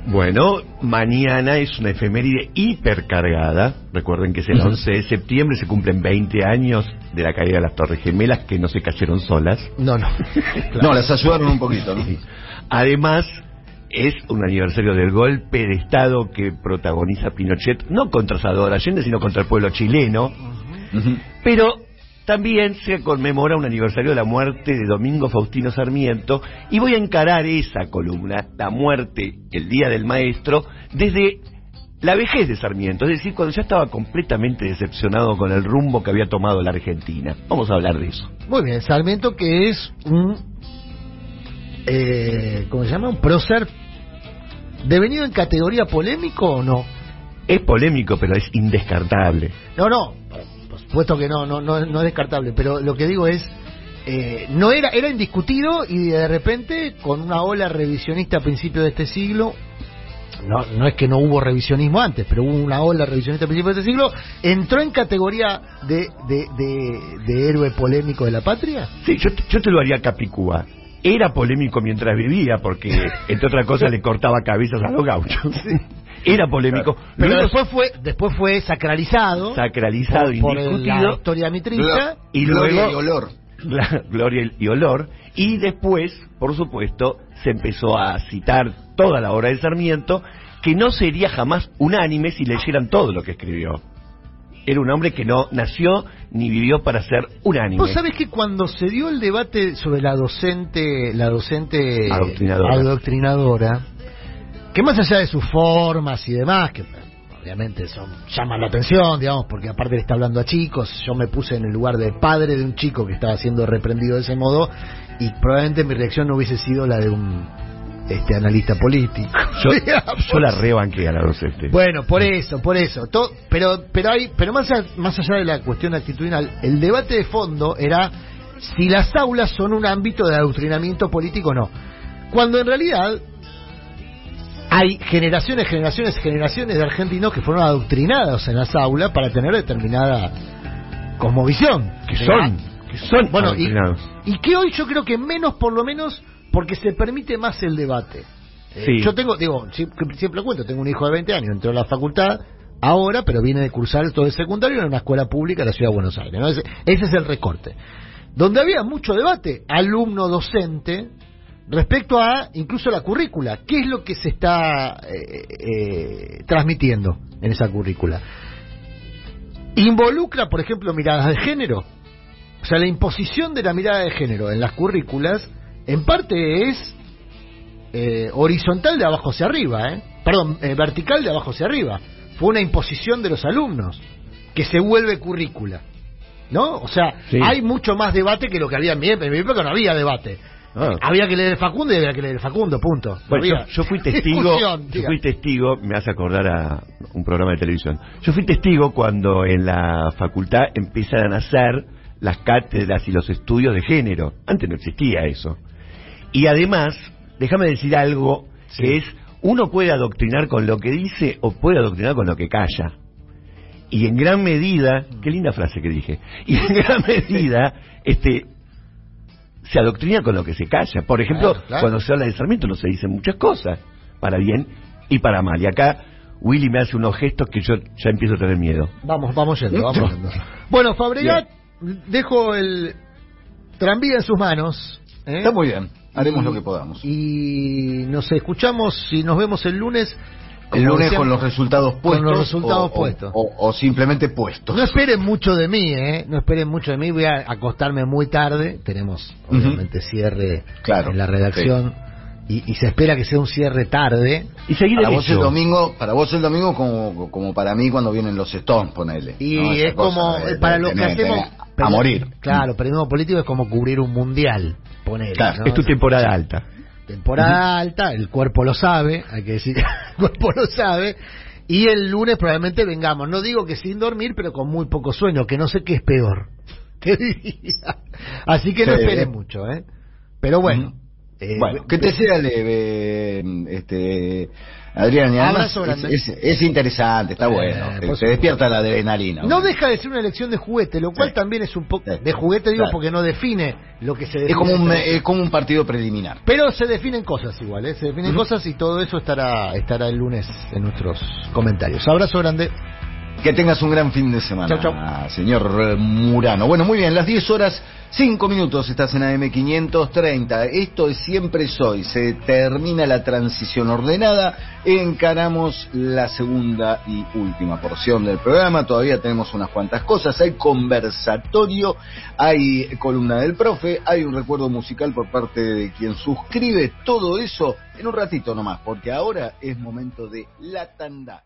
Bueno, mañana es una efeméride hipercargada. Recuerden que es el 11 de septiembre, se cumplen 20 años de la caída de las Torres Gemelas, que no se cayeron solas. No, no. [laughs] claro. No, las ayudaron un poquito, ¿no? Sí. Además, es un aniversario del golpe de Estado que protagoniza Pinochet, no contra Salvador Allende, sino contra el pueblo chileno. Uh -huh. Pero también se conmemora un aniversario de la muerte de Domingo Faustino Sarmiento y voy a encarar esa columna, la muerte, el Día del Maestro, desde la vejez de Sarmiento, es decir, cuando ya estaba completamente decepcionado con el rumbo que había tomado la Argentina. Vamos a hablar de eso. Muy bien, Sarmiento que es un, eh, ¿cómo se llama? Un prócer devenido en categoría polémico o no? Es polémico, pero es indescartable. No, no, puesto que no, no, no, no es descartable, pero lo que digo es, eh, no era, era indiscutido y de repente con una ola revisionista a principios de este siglo, no, no es que no hubo revisionismo antes, pero hubo una ola revisionista a principios de este siglo, entró en categoría de, de, de, de héroe polémico de la patria. Sí, yo, yo te lo haría Capicúa. Era polémico mientras vivía porque, entre otras cosas, [laughs] le cortaba cabezas a los gauchos. Era polémico. Pero luego, después fue después fue sacralizado. Sacralizado, por, por la historia mitrista. Y gloria luego, y olor. La, gloria y olor. Y después, por supuesto, se empezó a citar toda la obra de Sarmiento, que no sería jamás unánime si leyeran todo lo que escribió. Era un hombre que no nació ni vivió para ser unánime. Vos sabés que cuando se dio el debate sobre la docente, la docente adoctrinadora, adoctrinadora que más allá de sus formas y demás, que obviamente son llaman la atención, digamos, porque aparte le está hablando a chicos, yo me puse en el lugar de padre de un chico que estaba siendo reprendido de ese modo y probablemente mi reacción no hubiese sido la de un este analista político. [laughs] Yo, [laughs] yo la rebanqué a la docente. Bueno, por eso, por eso. Todo, pero pero hay pero más allá, más allá de la cuestión actitudinal, el debate de fondo era si las aulas son un ámbito de adoctrinamiento político o no. Cuando en realidad hay generaciones, generaciones, generaciones de argentinos que fueron adoctrinados en las aulas para tener determinada cosmovisión. Que son, que son bueno, adoctrinados. Y, y, que hoy yo creo que menos, por lo menos, porque se permite más el debate. Sí. Eh, yo tengo, digo, siempre cuento, tengo un hijo de 20 años, entró a la facultad ahora, pero viene de cursar todo el secundario en una escuela pública de la ciudad de Buenos Aires. ¿no? Ese, ese es el recorte. Donde había mucho debate, alumno-docente, respecto a incluso la currícula. ¿Qué es lo que se está eh, eh, transmitiendo en esa currícula? Involucra, por ejemplo, miradas de género. O sea, la imposición de la mirada de género en las currículas, en parte es eh, horizontal de abajo hacia arriba, ¿eh? perdón, vertical de abajo hacia arriba. Fue una imposición de los alumnos que se vuelve currícula. ¿No? O sea, sí. hay mucho más debate que lo que había en mi época. En mi época no había debate. Ah. Había que leer el Facundo y había que leer el Facundo, punto. Bueno, yo, yo, fui [laughs] testigo, yo fui testigo, me hace acordar a un programa de televisión. Yo fui testigo cuando en la facultad empiezan a nacer las cátedras y los estudios de género. Antes no existía eso. Y además, déjame decir algo que es, uno puede adoctrinar con lo que dice o puede adoctrinar con lo que calla. Y en gran medida, qué linda frase que dije, y en gran [laughs] medida, este, se adoctrina con lo que se calla. Por ejemplo, Claro, claro. cuando se habla de Sarmiento no se dicen muchas cosas, para bien y para mal. Y acá Willy me hace unos gestos que yo ya empiezo a tener miedo. Vamos, vamos yendo, vamos yendo. Bueno, Fabregat, dejo el tranvía en sus manos. ¿eh? Está muy bien, haremos Y- lo que podamos. Y nos escuchamos y nos vemos el lunes. El lunes decíamos, con los resultados con puestos. los resultados o, puestos. O, o simplemente puestos. No esperen mucho de mí, ¿eh? No esperen mucho de mí. Voy a acostarme muy tarde. Tenemos, obviamente, cierre Claro, en la redacción. Y, y se espera que sea un cierre tarde. Y seguir Para el vos el domingo, para vos el domingo como, como para mí cuando vienen los Stones, ponele. Y es como, de- para de lo que hacemos... tener a morir. Claro, periodismo político es como cubrir un mundial. Poner, Claro, Es tu temporada alta. Temporada alta, el cuerpo lo sabe, hay que decir, [laughs] el cuerpo lo sabe, y el lunes probablemente vengamos, no digo que sin dormir, pero con muy poco sueño, que no sé qué es peor. [laughs] Te diría. Así que no Sí. esperen mucho, ¿eh? Pero bueno. Eh, Bueno, que te sea leve, este, Adrián. Y además es, es- es interesante, está Eh, bueno. supuesto. te despierta la adrenalina. no deja de ser una elección de juguete, lo cual Sí. también es un poco... Sí. De juguete digo Claro. porque no define lo que se define. es como un, entre- es como un partido preliminar. Pero se definen cosas igual, ¿eh? Se definen cosas y todo eso estará, estará el lunes en nuestros comentarios. Abrazo grande. Que tengas un gran fin de semana, Chau, chau. señor Murano. Bueno, muy bien, las 10 horas, 5 minutos estás en AM530. Esto es Siempre Soy. Se termina la transición ordenada. Encaramos la segunda y última porción del programa. Todavía tenemos unas cuantas cosas. Hay conversatorio, hay columna del profe, hay un recuerdo musical por parte de quien suscribe. Todo eso en un ratito nomás, porque ahora es momento de la tanda.